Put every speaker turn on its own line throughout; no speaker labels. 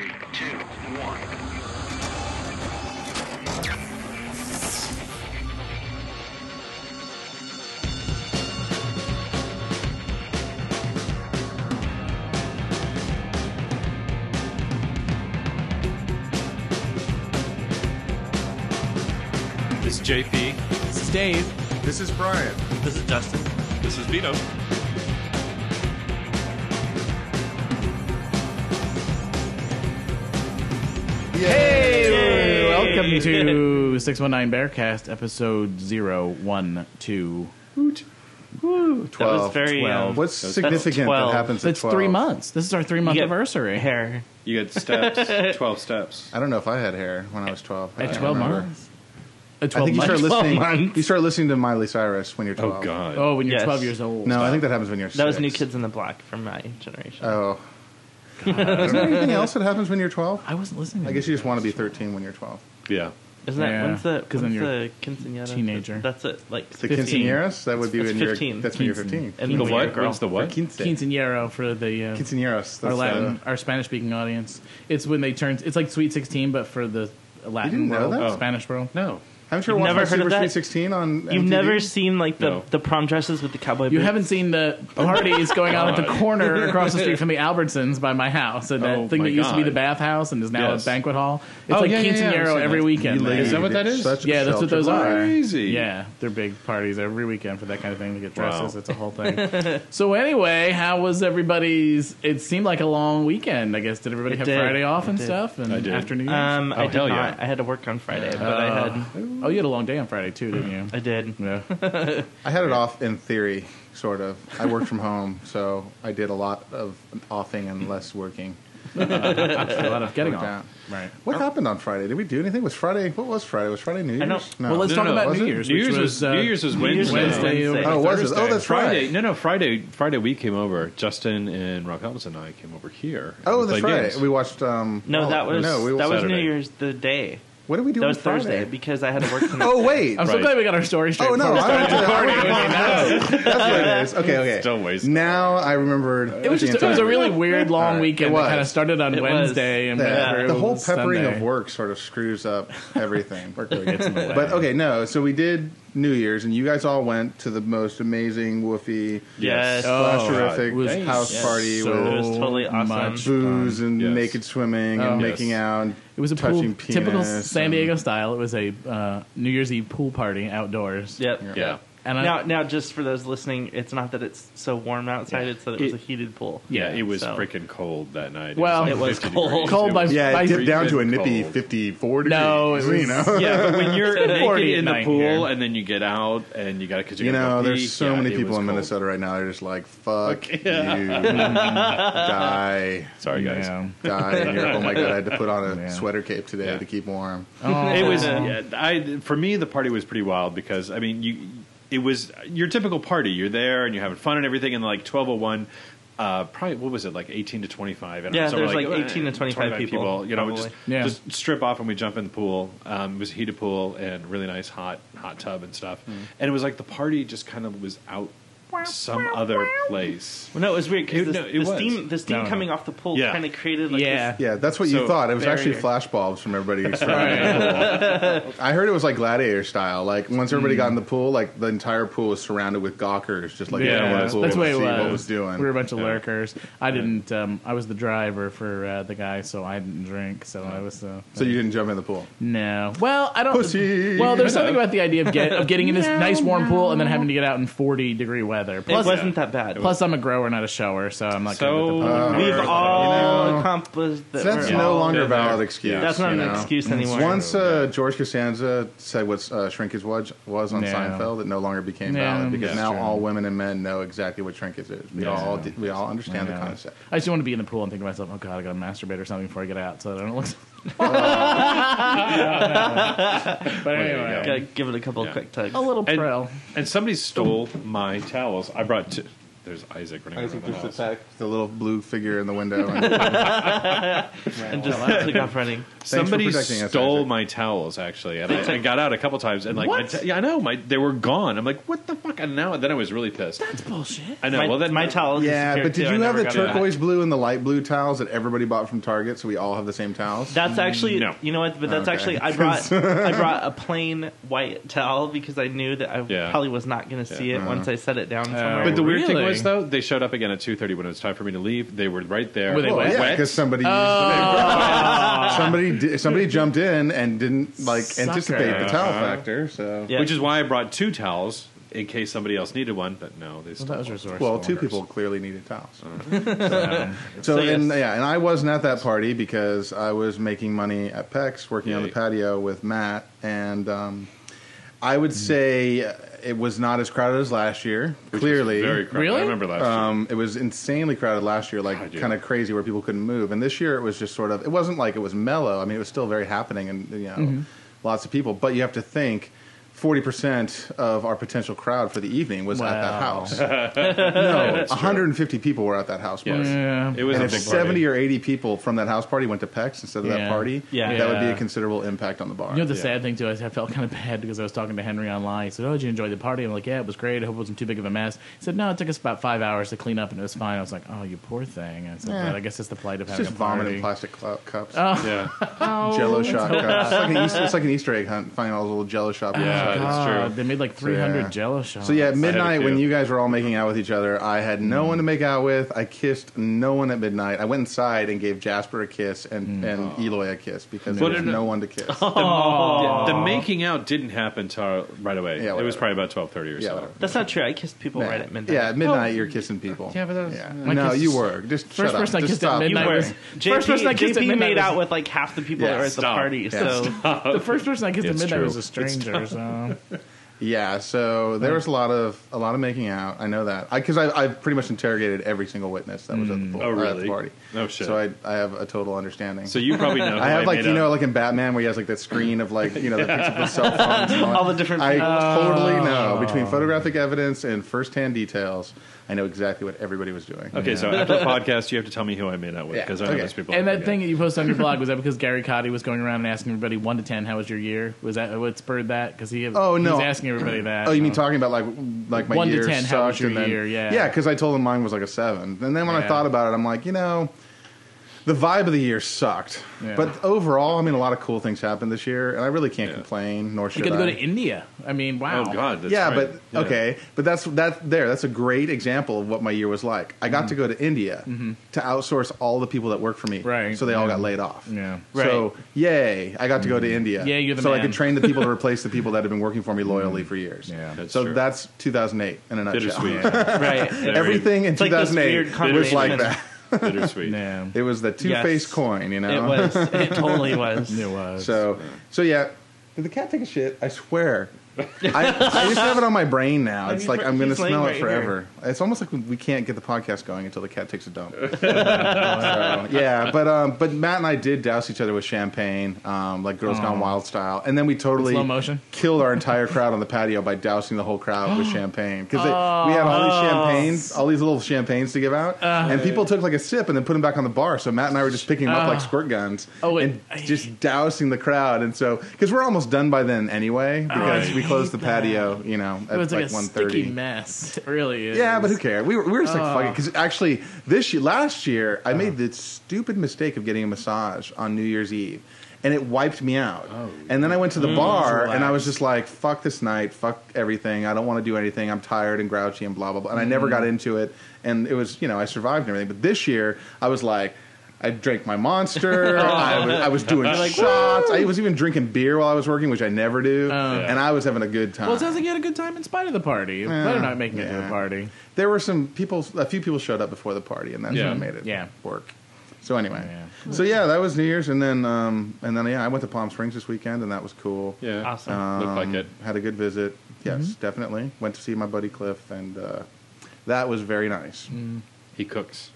Three, two, one.
This is JP.
This is Dave.
This is Brian.
This is Justin.
This is Vito.
Hey, welcome to 619 Bearcast, episode 012.
Hoot. Woo.
That
12.
was very. Um,
What's significant
12.
that happens at
It's
12?
three months. This is our three month
You
anniversary.
hair.
You get steps, 12 steps.
I don't know if I had hair when I was 12. I
At
don't
12
remember.
months. At
I
12
think you start
months.
listening.
months.
You start listening to Miley Cyrus when you're 12.
Oh, God.
Oh, when you're
Yes.
12 years old.
No, I think that happens when you're.
That was
six.
New Kids in the Block from my generation.
Oh. Is there anything else that happens when you're 12?
I wasn't listening.
I guess you just want to be 13 when you're 12.
Yeah.
Isn't that
Yeah,
when's the
'cause then
when's
you're
the quinceañera?
teenager.
That's it. Like
The
15.
quinceañeras? That would be
It's
when you're
15.
That's when you're 15.
and
The
when you're a
what?
girl.
What's the what?
Quince.
Quinceañero for the uh,
Quinceañeras.
our
That's,
Latin,
uh,
our Spanish speaking audience. It's when they turn. It's like Sweet 16, but for the Latin
didn't know
world,
that?
Spanish world.
No.
Haven't you
You've
ever
never
my
heard of
Super
that?
Sweet 16 on
You've
MTV?
never seen like the,
No.
the prom dresses with the cowboy boots.
You haven't seen the parties going on at the corner across the street from the Albertsons by my house, and that
Oh,
thing
my
that used to be
God.
the bathhouse and is now
Yes.
a banquet hall. It's
Oh,
like
yeah, yeah, yeah, I've
quinceañero
seen
every weekend.
You
Is that what that is?
such a
Yeah, that's what
sheltered
those are.
Crazy.
Yeah, they're big parties every weekend for that kind of thing. to get dresses.
Wow.
It's a whole thing. so anyway, how was everybody's? It seemed like a long weekend. I guess did everybody
It
have
did.
Friday off
It
and
did.
stuff and
I did.
after New Year's?
Um, I
Oh,
did
hell
not.
yeah.
I had to work on Friday, but I had
oh, you had a long day on Friday too, didn't you?
I did.
Yeah.
I had it off in theory, sort of. I worked from home, so I did a lot of offing and less working.
a lot of getting
Worked
off.
out.
Right.
What happened on Friday? Did we do anything? Was Friday? What was Friday? Was Friday New Year's?
I don't-
No.
Well, let's
No,
talk
no,
about
was
New
it?
Year's.
New
which
Year's
was
was,
uh,
New Year's was Wednesday.
Wednesday.
Wednesday.
over
Oh, was it? Oh, that's
Friday.
right.
No, no. Friday. Friday we came over. Justin and Rob Helms and I came over here. and
Oh,
we
that's
played
right.
games.
We watched. Um,
No,
oh,
that was
no. We,
that was New Year's the day.
What did we do?
That
on
was Thursday because I had to work. The
Oh wait.
I'm so
Right.
glad we got our story straight.
Oh no,
before we
I
started
don't
recording.
That's what it is. Okay, okay.
Still wasted.
Now I remembered.
It was just it was a really weird long
Alright,
weekend
it
that kind of started on
It was.
Wednesday and went
Yeah,
through
the whole peppering
Sunday.
of work sort of screws up everything.
Work really gets in the way.
But okay, no. So we did New Year's, and you guys all went to the most amazing woofy,
Yes.
Oh,
flasherific
it was
house
Yes.
party
so
with
It was totally awesome.
booze
fun.
and
Yes.
naked swimming
Oh.
and
Yes.
making out.
It was a pool, typical San Diego style. It was a uh, New Year's Eve pool party outdoors.
Yep.
Yeah.
And I,
Now, now, just for those listening, it's not that it's so warm outside;
Yeah.
it's that it was
It-
a heated pool.
Yeah, it was
So-
freaking cold that night.
Well,
like
It was
50
cold.
degrees.
Cold by-
Yeah,
by-
it dipped down to a nippy
cold.
54 degrees.
No, it
you know.
Yeah, but when you're
It's 40
naked in the pool
here.
and then you get out and you got to
You know, there's so many people in
Minnesota.
Minnesota right now. They're just like, "Fuck
Fuck
you, die,
Sorry, guys.
Yeah.
die." And you're, oh my god, I had to put on a sweater cape today to keep warm.
Oh.
It was. I for me the party was pretty wild because I mean you. It was your typical party. You're there and you're having fun and everything. And like 1201, uh, probably what was it like 18 to 25? And
Yeah,
so
there's
we're
like
eh,
18 to 25 people,
You know,
probably.
just
Yeah.
just strip off and we jump in the pool. Um, it was a heated pool and really nice hot hot tub and stuff.
Hmm.
And it was like the party just kind of was out some other place.
Well, no, it was weird because
It-
the,
no, it
the
was.
steam, the steam
No, no.
coming off the pool
Yeah.
kind of created like
Yeah.
this.
Yeah, that's what you thought. It was actually
barrier.
flash bulbs from everybody surrounding the pool. I heard it was like gladiator style. Like once everybody got in the pool, like the entire pool was surrounded with gawkers, just like
Yeah,
everyone the pool
That's
to
what it
see
was.
what was doing.
We were a bunch of
Yeah.
lurkers. I didn't. Um, I was the driver for uh, the guy, so I didn't drink. So I was. Uh,
so you didn't jump in the pool.
No. Well, I don't.
Pussy.
Well, there's something about the idea of, get, of getting in this nice warm pool and then having to get out in 40 degree weather. Plus,
it wasn't that bad.
plus I'm a grower, not a shower, so I'm not
So-
good with the pool.
Uh,
We've all
you know,
accomplished that.
That's no longer a valid excuse.
Yeah.
That's not an
know?
excuse anymore.
Once uh, George Costanza said what uh, shrinkage was, was on
No.
Seinfeld, it no longer became
Yeah,
valid because
that's
now
true.
all women and men know exactly what shrinkage is. We
Yeah.
all we all understand the concept.
I just want to be in the pool and think to myself, oh god, I got to masturbate or something before I get out, so that I don't look. But anyway,
Gotta give it a couple
Yeah.
quick tugs.
a little
And-
pro.
And somebody stole my towels. I brought two. There's Isaac running
I
around
think
the
there's the
house.
tech, the little blue figure in the window. And
and just took off running.
Somebody
protecting us,
stole
Isaac.
my towels actually, and I, I got out a couple times and like, my
What?
ta- yeah, I know, my they were gone. I'm like, what the fuck? And now then I was really pissed.
That's bullshit.
I know.
my,
well, then
my towel.
yeah, but did
too.
You have the
got it back.
turquoise blue and the light blue towels that everybody bought from Target, so we all have the same towels?
That's actually,
No.
you know what? But that's
Okay.
actually, I brought I brought a plain white towel because I knew that I
Yeah.
probably was not going to see it once uh-huh. I set it down uh, somewhere.
But the weird thing
Really?
Was though, they showed up again at two thirty when it was time for me to leave. They were right there.
Were they
Well,
wet?
yeah,
Wet?
because somebody used somebody di- somebody jumped in and didn't like
Sucker.
anticipate the towel factor. So
Yeah.
Which is why I brought two towels in case somebody else needed one. But no, they
Well,
stole
that was resourceful.
well, two people clearly needed towels.
Um,
So,
So,
and
yes.
yeah, and I wasn't at that party because I was making money at Pecs, working on the
Yay.
patio with Matt, and um, I would say it was not as crowded as last year.
Which was
clearly,
very crowded.
Really?
I remember last year.
um, it was insanely crowded last year,
I
like
do.
kind of crazy, where people couldn't move. And this year, it was just sort of. It wasn't like it was mellow. I mean, it was still very happening, and you know,
Mm-hmm.
lots of people. But you have to think. Forty percent of our potential crowd for the evening was at that
Wow.
house. no, 150 people were at that house.
Yes.
Yeah.
It was
and
a
if
big
70
party.
or 80 people from that house party went to Pecs instead of that party,
Yeah.
that would be
Yeah.
a considerable impact on the bar.
You know the
Yeah.
sad thing too is I felt kind of bad because I was talking to Henry online. He said, "Oh, did you enjoy the party?" I'm like, "Yeah, it was great. I hope it wasn't too big of a mess." He said, "No, it took us about five hours to clean up and it was fine." I was like, "Oh, you poor thing." I said,
Yeah.
"But I guess it's the plight of
it's
having
just
a party."
vomit in plastic cl- cups. Oh.
yeah, oh.
Jello shot cups. It's like, an Easter, it's like an Easter egg hunt, finding all those little Jello shot
Yeah,
cups.
that's
God,
true.
They made like 300
yeah.
Jello shots.
So yeah, at midnight when you guys were all making out with each other, I had no hmm. one to make out with. I kissed no one at midnight. I went inside and gave Jasper a kiss and, hmm. and Eloy a kiss because there was no one to kiss.
the, the making out didn't happen till right away.
Yeah,
it was probably about twelve thirty or
Yeah,
so.
whatever.
That's not true. I kissed people right at midnight.
Yeah, at midnight oh. you're kissing people.
Yeah, but that was-
yeah.
My
no,
kiss-
you were just
First
shut up.
person I kissed at midnight was-
JP,
first person I kissed at midnight
made out with like half the people that were at the party. So
the first person I kissed at midnight was a stranger. So
Yeah, so there was a lot of a lot of making out. I know that because I, I, I've pretty much interrogated every single witness that was at the, pool,
Oh,
uh, at
really?
the party.
Oh, shit.
So I, I have a total understanding.
So you probably know.
I
who
have like
made
you
out.
know like in Batman where he has like that screen of like you know the picture of the cell phones and
All the different
I
people.
totally know between photographic evidence and firsthand details. I know exactly what everybody was doing.
Okay, so after the podcast, you have to tell me who I made out with
Yeah,
because I know
okay.
those people.
And that thing that you posted on your blog was that because Gary Cotty was going around and asking everybody one to ten, how was your year? Was that what spurred that? Because he,
Oh,
he
no.
was asking everybody that.
Oh, you mean
know.
talking about like like my
One to
year
10, how was
sucked
your
and then,
year? Yeah.
yeah, because I told him mine was like a seven, and then when I
Yeah.
thought about it, I'm like, you know, the vibe of the year sucked,
Yeah.
but overall, I mean, a lot of cool things happened this year, and I really can't
Yeah.
complain, nor
You
should
got to go to India. I mean, wow.
Oh God, that's
yeah,
right.
but
Yeah.
okay, but that's that there. That's a great example of what my year was like. I
Mm-hmm.
got to go to India mm-hmm. to outsource all the people that work for me,
Right,
So they all
yeah.
got laid off.
Yeah. Right.
So yay, I got to go to mm. India.
Yeah, you're the
so I could train the people to replace the people that have been working for me loyally mm. for years.
Yeah.
That's
so
true.
that's 2008 in a nutshell.
bittersweet.
right.
Everything in
It's
2008
weird
was like that.
Bittersweet.
Yeah.
It was the two-faced
Yes.
coin, you know.
It was. It totally was.
It was.
So, so yeah. Did the cat take a shit? I swear. I, I just have it on my brain now. It's like I'm going to smell it
right here.
forever. It's almost like we can't get the podcast going until the cat takes a dump. So, yeah, but um, but Matt and I did douse each other with champagne, um, like Girls Gone Wild style, and then we totally
Slow motion?
killed our entire crowd on the patio by dousing the whole crowd with champagne because we had all these champagnes, all these little champagnes to give out, and people took like a sip and then put them back on the bar. So Matt and I were just picking them up like squirt guns
Oh, wait.
and just dousing the crowd, and so because we're almost done by then anyway because
I
we closed the patio, you know,
it
at
was like,
like
a
one
sticky mess. It really is.
Yeah, but who cares? We were, we were just like,
Oh.
fuck it. Because actually, this year, last year, I made the stupid mistake of getting a massage on New Year's Eve. And it wiped me out.
Oh.
And then I went to the mm, bar, and I was just like, fuck this night, fuck everything. I don't want to do anything. I'm tired and grouchy and blah, blah, blah. And I never got mm. into it. And it was, you know, I survived and everything. But this year, I was like, I drank my monster. I, was, I was doing shots. I was even drinking beer while I was working, which I never do. and I was having a good time.
Well, it sounds like you had a good time in spite of the party. You better not making it to
yeah.
a party.
there were some people a few people showed up before the party and that's
Yeah.
what made it
Yeah.
work so anyway
Yeah.
so yeah that was new year's and then um and then yeah i went to palm springs this weekend and that was cool
Yeah,
Awesome.
um,
Looked like it.
had a good visit yes
Mm-hmm.
definitely went to see my buddy cliff and uh that was very nice
Mm.
he cooks.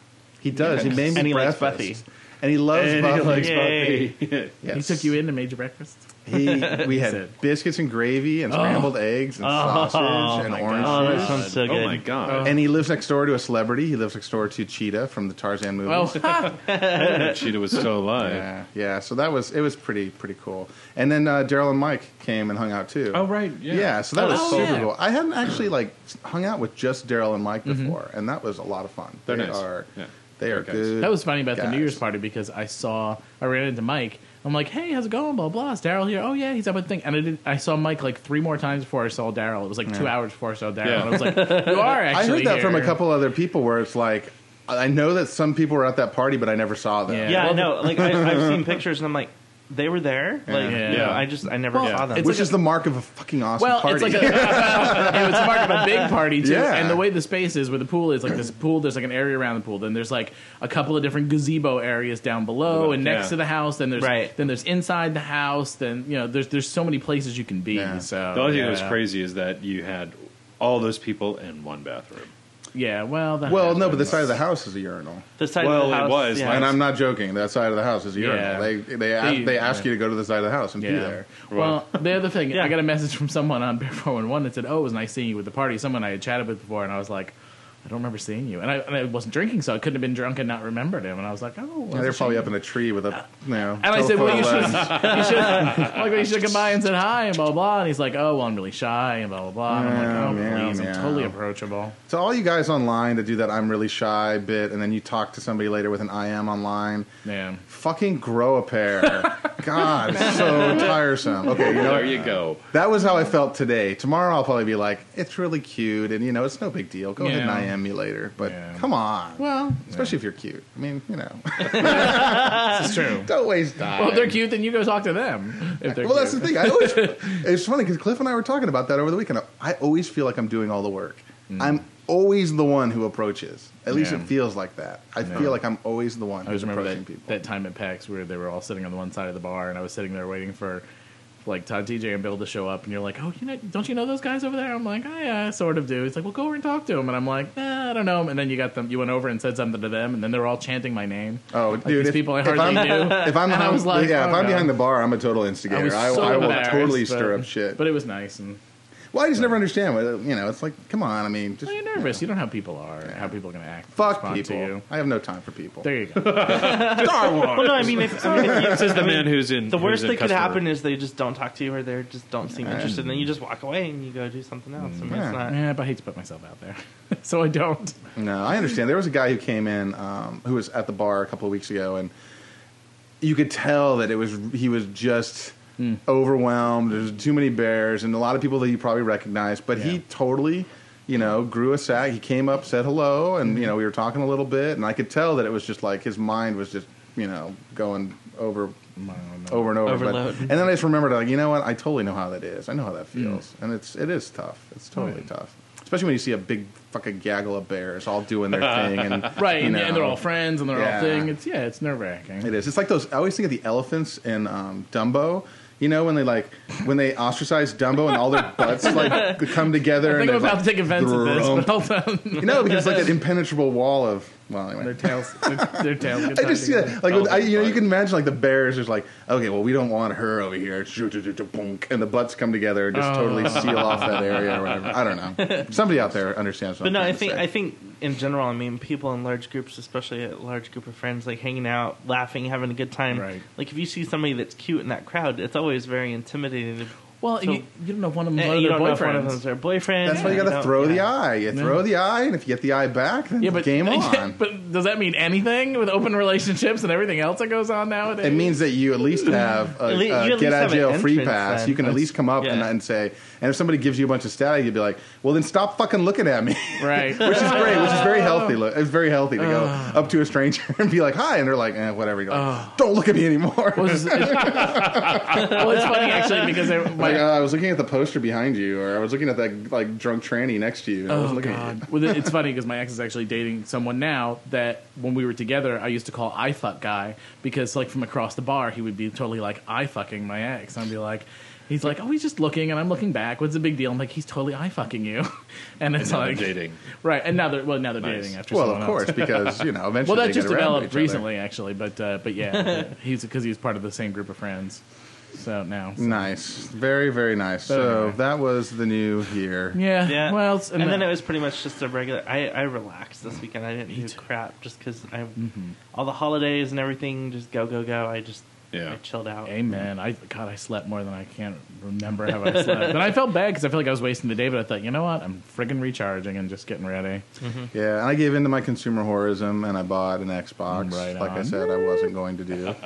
He does he made me
And he likes
breakfast
Buffy.
and he loves
and
Buffy.
he likes
Yay.
Buffy.
He took you in and made you breakfast.
He, we had
said-
biscuits and gravy and scrambled eggs and sausage and
my
orange
Oh,
juice.
that sounds so good.
oh my god!
And he lives next door to a celebrity. He lives next door to Cheetah from the Tarzan movies.
Well,
Cheetah was still alive.
yeah, yeah. So that was it was pretty pretty cool. And then uh, Daryl and Mike came and hung out too.
Oh right, yeah.
Yeah, so that was
Oh,
super
yeah.
cool. I hadn't actually like hung out with just Daryl and Mike before, and that was a lot of fun.
They're
they
nice.
are
Yeah.
They are
Great guys.
good.
that was funny about the New. Year's party because I saw I ran into Mike. I'm like, hey, how's it going? Blah blah. Is Daryl here? Oh yeah, he's up with the thing. And I did. I saw Mike like three more times before I saw Daryl. It was like two hours before I saw Daryl.
Yeah.
And I was like, you are actually.
I
actually.
heard that from a
here.
couple other people where it's like I know that some people were at that party, but I never saw them.
Yeah.
Yeah, I
Well,
know. Like I, I've seen pictures, and I'm like, they were there. Like,
Yeah.
you know,
Yeah.
I just I never
Well,
saw them.
it's
Which
like
is the mark of a fucking awesome
Well,
party.
it's like a, it was a mark of a big party too.
Yeah.
And the way the space is, where the pool is, like this pool, there's like an area around the pool. Then there's like a couple of different gazebo areas down below and next
Yeah.
to the house. Then there's
Right.
then there's inside the house. Then you know there's there's so many places you can be.
Yeah.
So
The only thing
yeah.
that was crazy is that you had all those people in one bathroom.
Yeah, well, that
well, no, but the side of the house is a urinal.
the side
Well,
of the
it
house,
was,
yeah.
like-
And I'm not joking. That side of the house is a urinal.
Yeah.
They they ask,
They-
they ask
yeah.
you to go to the side of the house and
Yeah.
be there.
Well, the other thing,
Yeah.
I got a message from someone on Bear 411 that said, "Oh, it was nice seeing you with the party." Someone I had chatted with before, and I was like, "I don't remember seeing you," and I, and I wasn't drinking, so I couldn't have been drunk and not remembered him. And I was like, "Oh,
Yeah, they're probably up in a tree with a you know.
And I said, "Well, you should,
lens.
you should, like, well, you should come by and said hi and blah blah." blah. And he's like, "Oh, well, I'm really shy and blah blah blah." And I'm like, "Oh,
meow,
please, I'm totally approachable."
To all you guys online that do that, I'm really shy bit, and then you talk to somebody later with an I am online.
Man,
Fucking grow a pair. God, so tiresome. Okay, you know
there you go.
That was how I felt today. Tomorrow I'll probably be like, it's really cute, and you know, it's no big deal. Go ahead and IM me later. But
Yeah.
come on.
well,
Especially if you're cute. I mean, you know,
it's true.
don't waste time.
Well, if they're cute, then you go talk to them. If they're
Well, that's the thing. I always, it's funny because Cliff and I were talking about that over the weekend. I always feel like I'm doing all the work. I'm always the one who approaches. At least
Mm. Yeah.
it feels like that. I
Yeah.
feel like I'm always the one
I always
who's
remember
approaching
that,
people.
that time at Pecs where they were all sitting on the one side of the bar, and I was sitting there waiting for like Todd, TJ, and Bill to show up, and you're like, "Oh, you know, don't you know those guys over there?" I'm like, "Oh yeah, I sort of do." It's like, "Well, go over and talk to them," and I'm like, nah, "I don't know." And then you got them, you went over and said something to them, and then they were all chanting my name.
Oh,
Like
dude!
these
if,
people I
if
hardly
I'm,
knew.
If I'm
And I
behind,
was like,
yeah,
oh,
if I'm
God.
behind the bar, I'm a total
I
instigator.
was
I,
so
I will
embarrassed,
totally stir up shit.
But it was nice, and
well, I just never understand. what- You know, it's like, come on. I mean, just
well, you're nervous. You don't know how people are, how people are going to act.
fuck
respond
people.
to you.
I have no time for people.
There you go.
Star Wars.
Well, no, I mean, if, I mean, if you,
This is the man who's in.
the
who's
worst
in
that could
customer-
happen is they just don't talk to you, or they just don't seem interested, and then you just walk away and you go do something else. I mean,
Yeah.
it's not.
yeah, but I hate to put myself out there, so I don't.
No, I understand. There was a guy who came in um, who was at the bar a couple of weeks ago, and you could tell that it was he was just
Hmm.
overwhelmed. There's too many bears, and a lot of people that you probably recognize. But
Yeah.
he totally, you know, grew a sack. He came up, said hello, and you know, we were talking a little bit, and I could tell that it was just like his mind was just, you know, going over. Over and over, but, and then I just remembered, like, you know what? I totally know how that is. I know how that
Hmm.
feels, and it's it is tough. It's totally
Right.
tough, especially when you see a big fucking gaggle of bears all doing their thing, and
Right,
you
and,
know,
and they're all friends, and they're
Yeah.
all thing. It's yeah, it's nerve wracking.
It is. It's like those. I always think of the elephants in um, Dumbo. You know when they like when they ostracize Dumbo and all their butts like come together.
I think
and
I'm about
like,
to take offense at this, but hold on.
You know because like an impenetrable wall of. Well,
their tails, their, their tails. Get
I just see
together.
that, like, with, oh, I, you know, you can imagine like the bears is like, okay, well, we don't want her over here, and the butts come together and just
Oh.
totally seal off that area or whatever. I don't know. Somebody out there understands. What
But no,
I'm
I
trying to
think
say.
I think in general, I mean, people in large groups, especially a large group of friends, like hanging out, laughing, having a good time.
Right.
Like if you see somebody that's cute in that crowd, it's always very intimidating.
Well,
So-
you, you don't know if one of them
eh,
one of
you
their
don't know if one of
boyfriends.
them's their boyfriend.
That's why you got to
don't-
throw the eye. You throw the eye, and if you get the eye back, then
Yeah, but
game on.
but does that mean anything with open relationships and everything else that goes on nowadays?
It means that you at least have a,
At
a
at
get out of jail free pass.
then.
You can at least come up and,
yeah.
and say, and if somebody gives you a bunch of static, you'd be like, well, then stop fucking looking at me.
right?
which is great, which is very healthy. Look, It's very healthy to go uh. up to a stranger and be like, hi, and they're like, eh, whatever. You're like, uh. Don't look at me anymore.
Well, it's, it's- well, it's funny actually because they, my,
like, uh, I was looking at the poster behind you, or I was looking at that like drunk tranny next to you. And I
Oh
wasn't looking at
god!
you.
well, it's funny because my ex is actually dating someone now that when we were together, I used to call I fuck guy because like from across the bar, he would be totally like I fucking my ex. And I'd be like, He's like, oh, he's just looking, and I'm looking back. What's the big deal? I'm like, he's totally eye fucking you, and it's
now
like
dating.
right? And now they're well, now they're
Nice.
dating after.
Well,
someone
of course,
else.
because you know eventually
well,
they
that just
get
developed
each other.
recently, actually, but uh, but yeah, he's because he was part of the same group of friends. So now, so-
Nice, very very nice.
But
so
anyway.
that was the new year.
yeah,
Yeah.
Well, it's-
and, then it was pretty much just a regular. I, I relaxed this weekend. I didn't do crap just because I
Mm-hmm.
all the holidays and everything just go go go. I just
Yeah.
I chilled out.
Amen. I God, I slept more than I can't remember how I slept. but I felt bad because I felt like I was wasting the day. But I thought, you know what? I'm friggin' recharging and just getting ready.
Yeah, and I gave in to my consumer horism and I bought an Xbox.
Right
like I said, I wasn't going to do.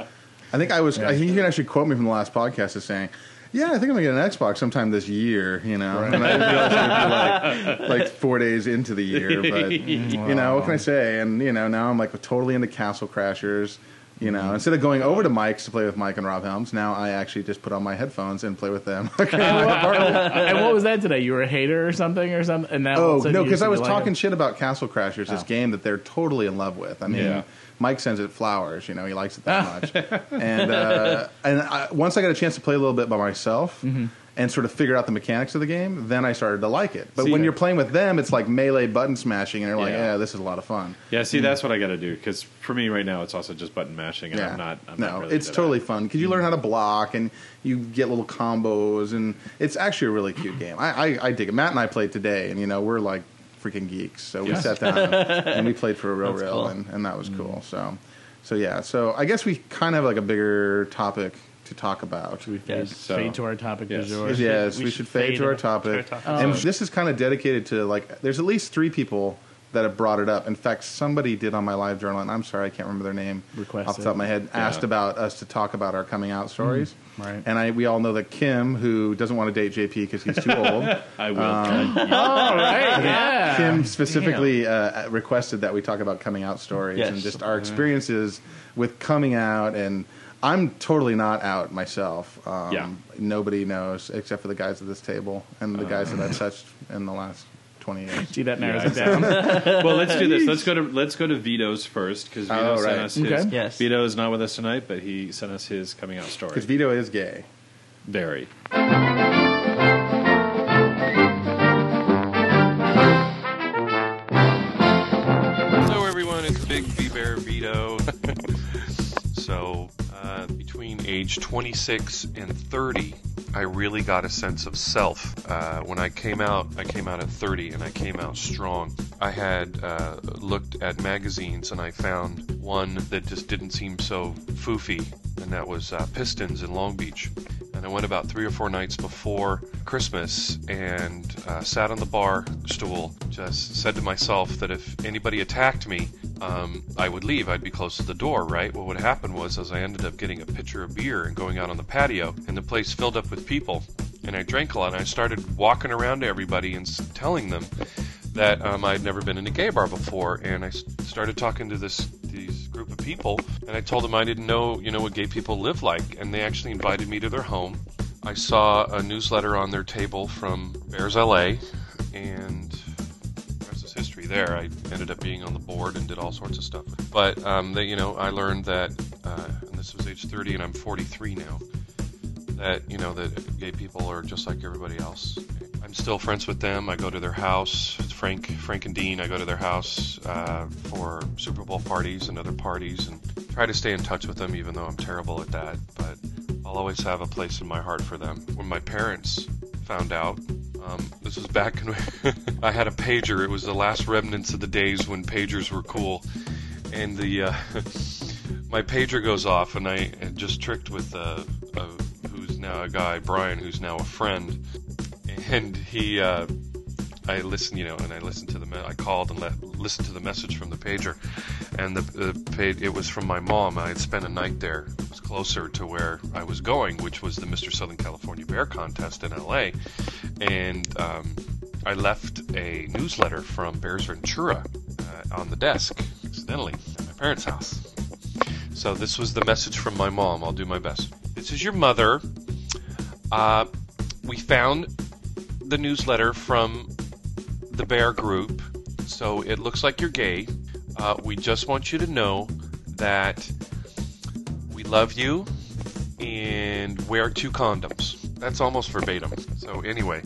I think I was. I think you can actually quote me from the last podcast as saying. Yeah, I think I'm gonna get an Xbox sometime this year, you know. And I didn't it would be like, like four days into the year, but you know, what can I say? And you know, now I'm like totally into Castle Crashers. You know, instead of going over to Mike's to play with Mike and Rob Helms, now I actually just put on my headphones and play with them.
and what was that today? You were a hater or something or something? And that
Oh
of a sudden
no, because I was talking
it?
shit about Castle Crashers, this
Oh.
game that they're totally in love with. I mean,
Yeah.
Mike sends it flowers. You know, he likes it that much. And uh, and I, once I got a chance to play a little bit by myself.
Mm-hmm.
And sort of figure out the mechanics of the game, then I started to like it. But
See-
when you're playing with them, it's like melee button smashing, and you're like,
Yeah.
"Yeah, this is a lot of fun."
Yeah, see, that's what I got to do because for me right now, it's also just button mashing, and
Yeah,
I'm not. I'm
no,
not really
it's totally fun because you learn how to block and you get little combos, and it's actually a really cute game. I, I, I dig it. Matt and I played today, and you know we're like freaking geeks, so we
Yes.
sat down and we played for a real
That's
real,
cool.
and, and that was mm. cool. So, so yeah, so I guess we kind of have like a bigger topic to talk about.
Should we fade,
Yes.
So-
fade to our topic
Yes.
du jour?
yes,
we
we,
should
should fade
fade
to our
to
topic.
our topic.
And
Oh.
this is kind of dedicated to like, there's at least three people that have brought it up. In fact, somebody did on my live journal, and I'm sorry, I can't remember their name off the top of my head, asked about us to talk about our coming out stories.
right.
And I, we all know that Kim, who doesn't want to date JP because he's too old,
I will.
Um,
All right, yeah.
Kim specifically uh, requested that we talk about coming out stories
Yes.
and just our experiences with coming out. And I'm totally not out myself. Um,
Yeah.
Nobody knows except for the guys at this table and the guys that I've touched in the last 20 years.
Gee, that narrows
Yeah,
it down.
well, let's do this. Let's go to let's go to Vito's first because Vito
Oh,
sent
right.
us his.
Okay.
Yes.
Vito is not with us tonight, but he sent us his coming out story.
Because Vito is gay.
Very.
Hello, everyone. It's Big V Bear Vito. so, uh, between age 26 and 30, I really got a sense of self. Uh, when I came out, I came out at 30 and I came out strong. I had uh, looked at magazines and I found one that just didn't seem so foofy, and that was uh, Pistons in Long Beach. And I went about three or four nights before Christmas and uh, sat on the bar stool. Just said to myself that if anybody attacked me, um, I would leave. I'd be close to the door, right? Well, what happened was, as I ended up getting a pitcher of beer and going out on the patio, and the place filled up with people, and I drank a lot, and I started walking around to everybody and telling them that um, I'd never been in a gay bar before, and I started talking to this people, and I told them I didn't know, you know, what gay people live like, and they actually invited me to their home. I saw a newsletter on their table from Bears LA, and the rest is history. There, I ended up being on the board and did all sorts of stuff. But um, they, you know, I learned that, uh, and this was age 30, and I'm 43 now that you know that gay people are just like everybody else. I'm still friends with them. I go to their house. Frank, Frank and Dean. I go to their house uh, for Super Bowl parties and other parties, and try to stay in touch with them, even though I'm terrible at that. But I'll always have a place in my heart for them. When my parents found out, um, this was back when I had a pager. It was the last remnants of the days when pagers were cool, and the uh, my pager goes off, and I just tricked with uh, who's now a guy, Brian, who's now a friend, and he. Uh, I listened, you know, and I listened to the. Me- I called and listened to the message from the pager, and the, the pa- it was from my mom. I had spent a night there. It was closer to where I was going, which was the Mr. Southern California Bear Contest in LA, and um, I left a newsletter from Bears Ventura uh, on the desk accidentally at my parents' house. So this was the message from my mom. I'll do my best. This is your mother. Uh, we found the newsletter from the Bear Group, so it looks like you're gay. Uh, we just want you to know that we love you and wear two condoms. that's almost verbatim. So anyway,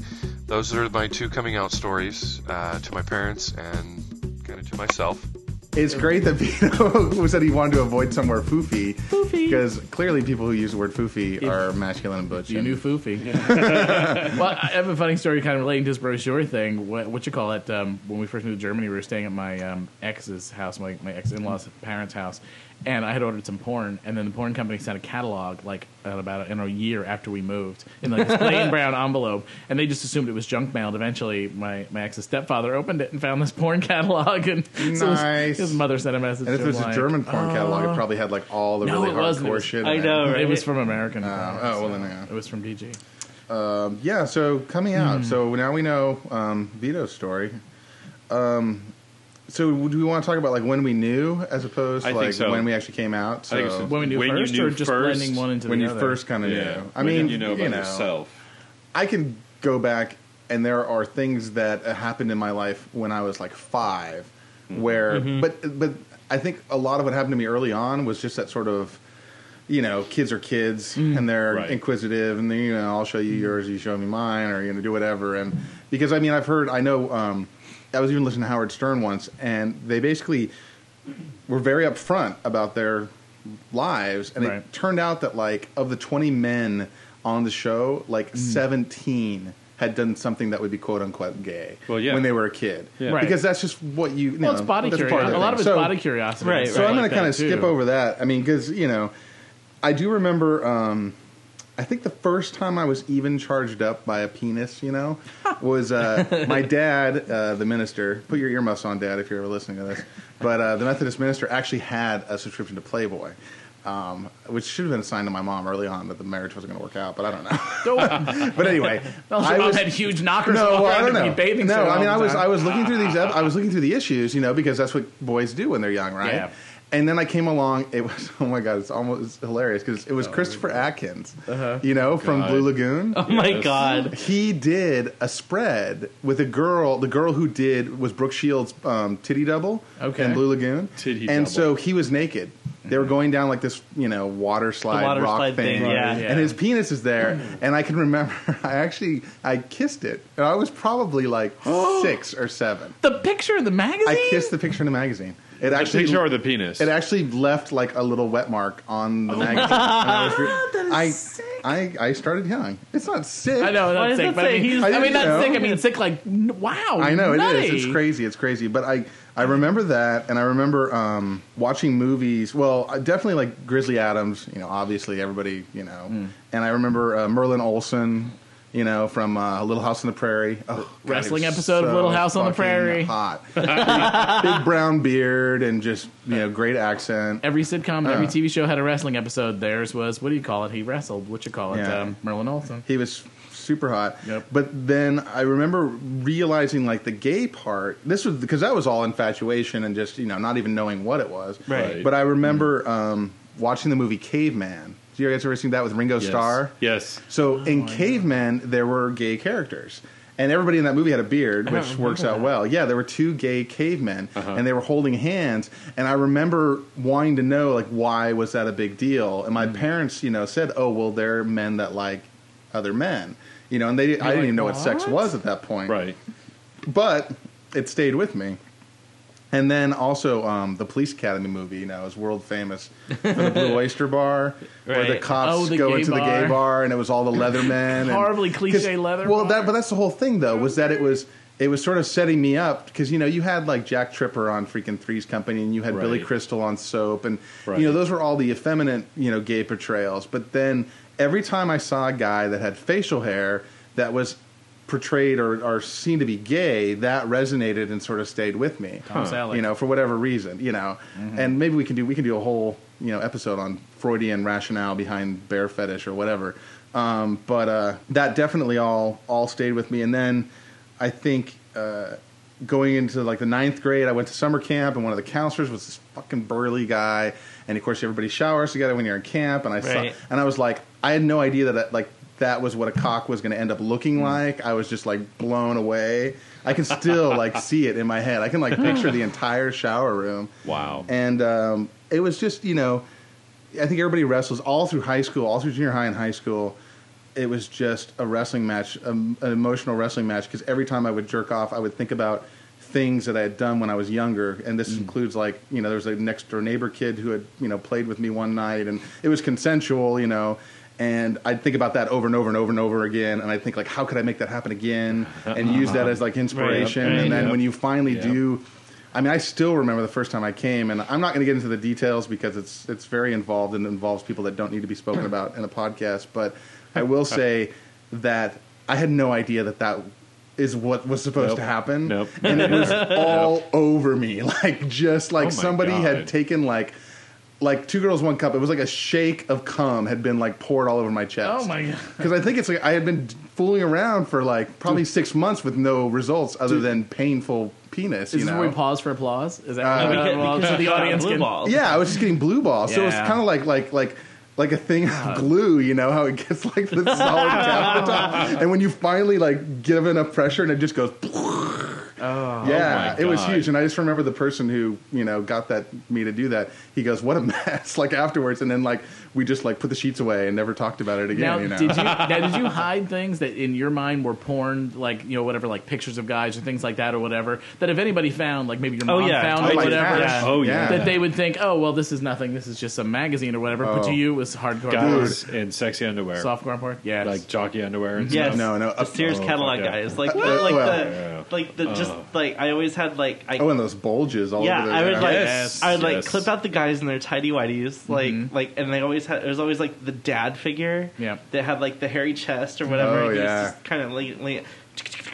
those are my two coming out stories uh, to my parents and kind of to myself.
It's great that Vito said he wanted to avoid somewhere foofy.
Foofy.
Because clearly people who use the word foofy are masculine and butch.
You
and-
knew Foofy. well, I have a funny story kind of relating to this brochure thing. What, what you call it? Um, when we first moved to Germany, we were staying at my um, ex's house, my, my ex in law's parents' house. And I had ordered some porn, and then the porn company sent a catalog like at about in a year after we moved in like this plain brown envelope, and they just assumed it was junk mailed. Eventually, my, my ex's stepfather opened it and found this porn catalog, and so his- his, mother sent a message.
And if
to
it
him
was a
like,
German porn catalog, it probably had like all the
No,
really
wasn't.
Hardcore
was-
shit.
I know,
It.
right?
It was from American.
Oh,
porn,
oh, well,
so
then, yeah.
It was from DG.
Um, yeah, so coming out.
Hmm.
So now we know um, Vito's story. Um, so do we want to talk about like when we knew, as opposed to
I think
like
so.
when we actually came out? So
I think so.
When we knew
When you
first,
knew
or just
first,
blending one into
when
the
you
other?
first kind of
Yeah.
knew. I
When
mean,
did you know about yourself.
I can go back and there are things that happened in my life when I was like 5 mm-hmm. where mm-hmm. but but I think a lot of what happened to me early on was just that sort of you know, kids are kids mm. and they're
Right.
inquisitive and they, you know, I'll show you mm. yours, you show me mine or you know, do whatever and because I mean I've heard I know um I was even listening to Howard Stern once and they basically were very upfront about their lives and
Right.
it turned out that like of the 20 men on the show like 17 had done something that would be quote unquote gay
Well, yeah.
when they were a kid
Yeah.
Right.
because that's just what you, you
Well,
know,
it's body
that's part
curiosity.
the
A lot
thing.
of it's
So-
body curiosity.
Right,
and
right.
so I'm
like
going to kind of skip over that. I mean, because you know, I do remember. Um, I think the first time I was even charged up by a penis, you know, was uh, my dad, uh, the minister. Put your earmuffs on, Dad, if you're ever listening to this. But uh, the Methodist minister actually had a subscription to Playboy. Um, which should have been assigned to my mom early on that the marriage wasn't going to work out, but I don't know. but anyway,
Also,
I was-
had huge knockers.
no, well, I don't know.
bathing
no, I mean, I was
time.
I was looking through these. I was looking through the issues, you know, because that's what boys do when they're young, right?
Yeah.
And then I came along. It was oh my god, it's almost it's hilarious because it was Christopher Atkins, you know, from
God.
Blue Lagoon.
Oh my god.
He did a spread with a girl. The girl who did was Brooke Shields' um, titty double
Okay.
in Blue Lagoon.
Titty
and
double.
so he was naked. They were going down like this, you know, water slide
water
rock
slide
thing,
thing, yeah.
Yeah.
and his penis is there. And I can remember, I actually I kissed it, and I was probably like six or seven.
the picture in the magazine.
I kissed the picture in the magazine. It actually
picture or the penis?
it actually left like a little wet mark on
Oh
the magazine. And I, was re- I, I I started young. It's not sick.
I know
Why
that's
does
sick,
that
but I
say
mean,
he's-
I,
I
mean
didn't
not
know.
sick. I mean sick. Like n- wow.
I know it
nutty.
is. It's crazy. It's crazy. But I I remember that, and I remember um, watching movies. Well, I definitely like Grizzly Adams. You know, obviously everybody. You know,
Hmm.
and I remember uh, Merlin Olsen. You know, from uh, Little House on the Prairie. Oh,
Wrestling episode of Little House on the Prairie.
Hot, big, big brown beard, and just you know, great accent.
Every sitcom, every
Uh.
TV show had a wrestling episode. Theirs was what do you call it? He wrestled. What you call it?
Yeah.
Um, Merlin Olsen.
He was super hot.
Yep.
But then I remember realizing like the gay part. This was because that was all infatuation and just you know not even knowing what it was.
Right.
But I remember um, watching the movie Caveman. Did you guys ever seen that with Ringo
Yes.
Starr?
Yes.
So in Caveman there were gay characters. And everybody in that movie had a beard, which works out
that.
well. Yeah, there were two gay cavemen,
Uh-huh.
and they were holding hands. And I remember wanting to know, like, why was that a big deal? And my
Mm.
parents, you know, said, "Oh, well, they're men that like other men," you know. And they, I didn't
like,
even know what sex was at that point,
Right.
But it stayed with me. And then also um, the Police Academy movie, you know, is world famous for the Blue Oyster Bar, where the cops
Oh, the
go into the gay
bar.
bar, and it was all the leather men, and-
Horribly cliche leather
Well,
bar.
that but that's the whole thing, though, was that it was it was sort of setting me up because you know you had like Jack Tripper on freaking Three's Company, and you had Billy Crystal on Soap, and
Right.
you know those were all the effeminate you know gay portrayals. But then every time I saw a guy that had facial hair that was portrayed or, or seen to be gay, that resonated and sort of stayed with me.
Tom Selleck.
You know, for whatever reason, you know, and maybe we can do we can do a whole you know episode on Freudian rationale behind bear fetish or whatever. Um, but uh, that definitely all all stayed with me, and then I think. Uh, Going into like the ninth grade, I went to summer camp, and one of the counselors was this fucking burly guy, and of course everybody showers together when you're in camp, and I
Right.
saw, and I was like, I had no idea that like that was what a cock was going to end up looking like. I was just like blown away. I can still like see it in my head. I can like picture the entire shower room.
Wow.
And um, it was just you know, I think everybody wrestles all through high school, all through junior high and high school. it was just a wrestling match, um, an emotional wrestling match. Because every time I would jerk off, I would think about things that I had done when I was younger, and this includes like you know there was a next door neighbor kid who had you know played with me one night, and it was consensual, you know. And I'd think about that over and over and over and over again, and I'd think like, how could I make that happen again, and use that as like inspiration.
right,
and then
yep.
when you finally
Yep.
do, I mean, I still remember the first time I came, and I'm not going to get into the details because it's it's very involved and involves people that don't need to be spoken about in a podcast. But I will say that I had no idea that that is what was supposed
Nope.
to happen,
Nope.
and it was all over me, like just like
Oh
somebody
God.
had taken like. Like two girls, one cup. It was like a shake of cum had been like poured all over my chest.
Oh my god.
Because I think it's like I had been fooling around for like probably six months with no results other than painful penis.
Is
you
this
know,
where we pause for applause? Is that
Uh,
We
we
get-
well,
because
so the audience
blue
can?
balls.
yeah, I was just getting blue balls, so it was kind of like like like like a thing of glue. You know how it gets like the solid countertop, and when you finally like give enough pressure, and it just goes.
Oh,
yeah, oh
my
it was huge, and I just remember the person who you know got that me to do that. He goes, "What a mess!" Like afterwards, and then like we just like put the sheets away and never talked about it again.
Now,
you know?
did you now did you hide things that in your mind were porn, like you know whatever, like pictures of guys or things like that or whatever? That if anybody found, like maybe your
Oh,
mom
yeah,
found
oh,
or
like
whatever,
cash.
Oh, yeah.
that they would think, oh well, this is nothing. This is just some magazine or whatever. But to
Oh.
you, it was hardcore,
Guys in sexy underwear,
softcore porn. Yeah,
like jockey underwear and
Yes.
stuff.
No, no,
The
uh,
Sears
oh,
catalog
okay.
guys, like, like
well,
the,
yeah.
like the, just
Oh.
like I always had like, I,
Oh, and those bulges all
yeah,
over their
I would like,
Yes,
I would like
yes.
clip out the guys in their tidy whities, like, like, and they always had. There was always like the dad figure,
Yeah.
that had like the hairy chest or whatever.
Oh,
and
yeah.
just kind of like, like,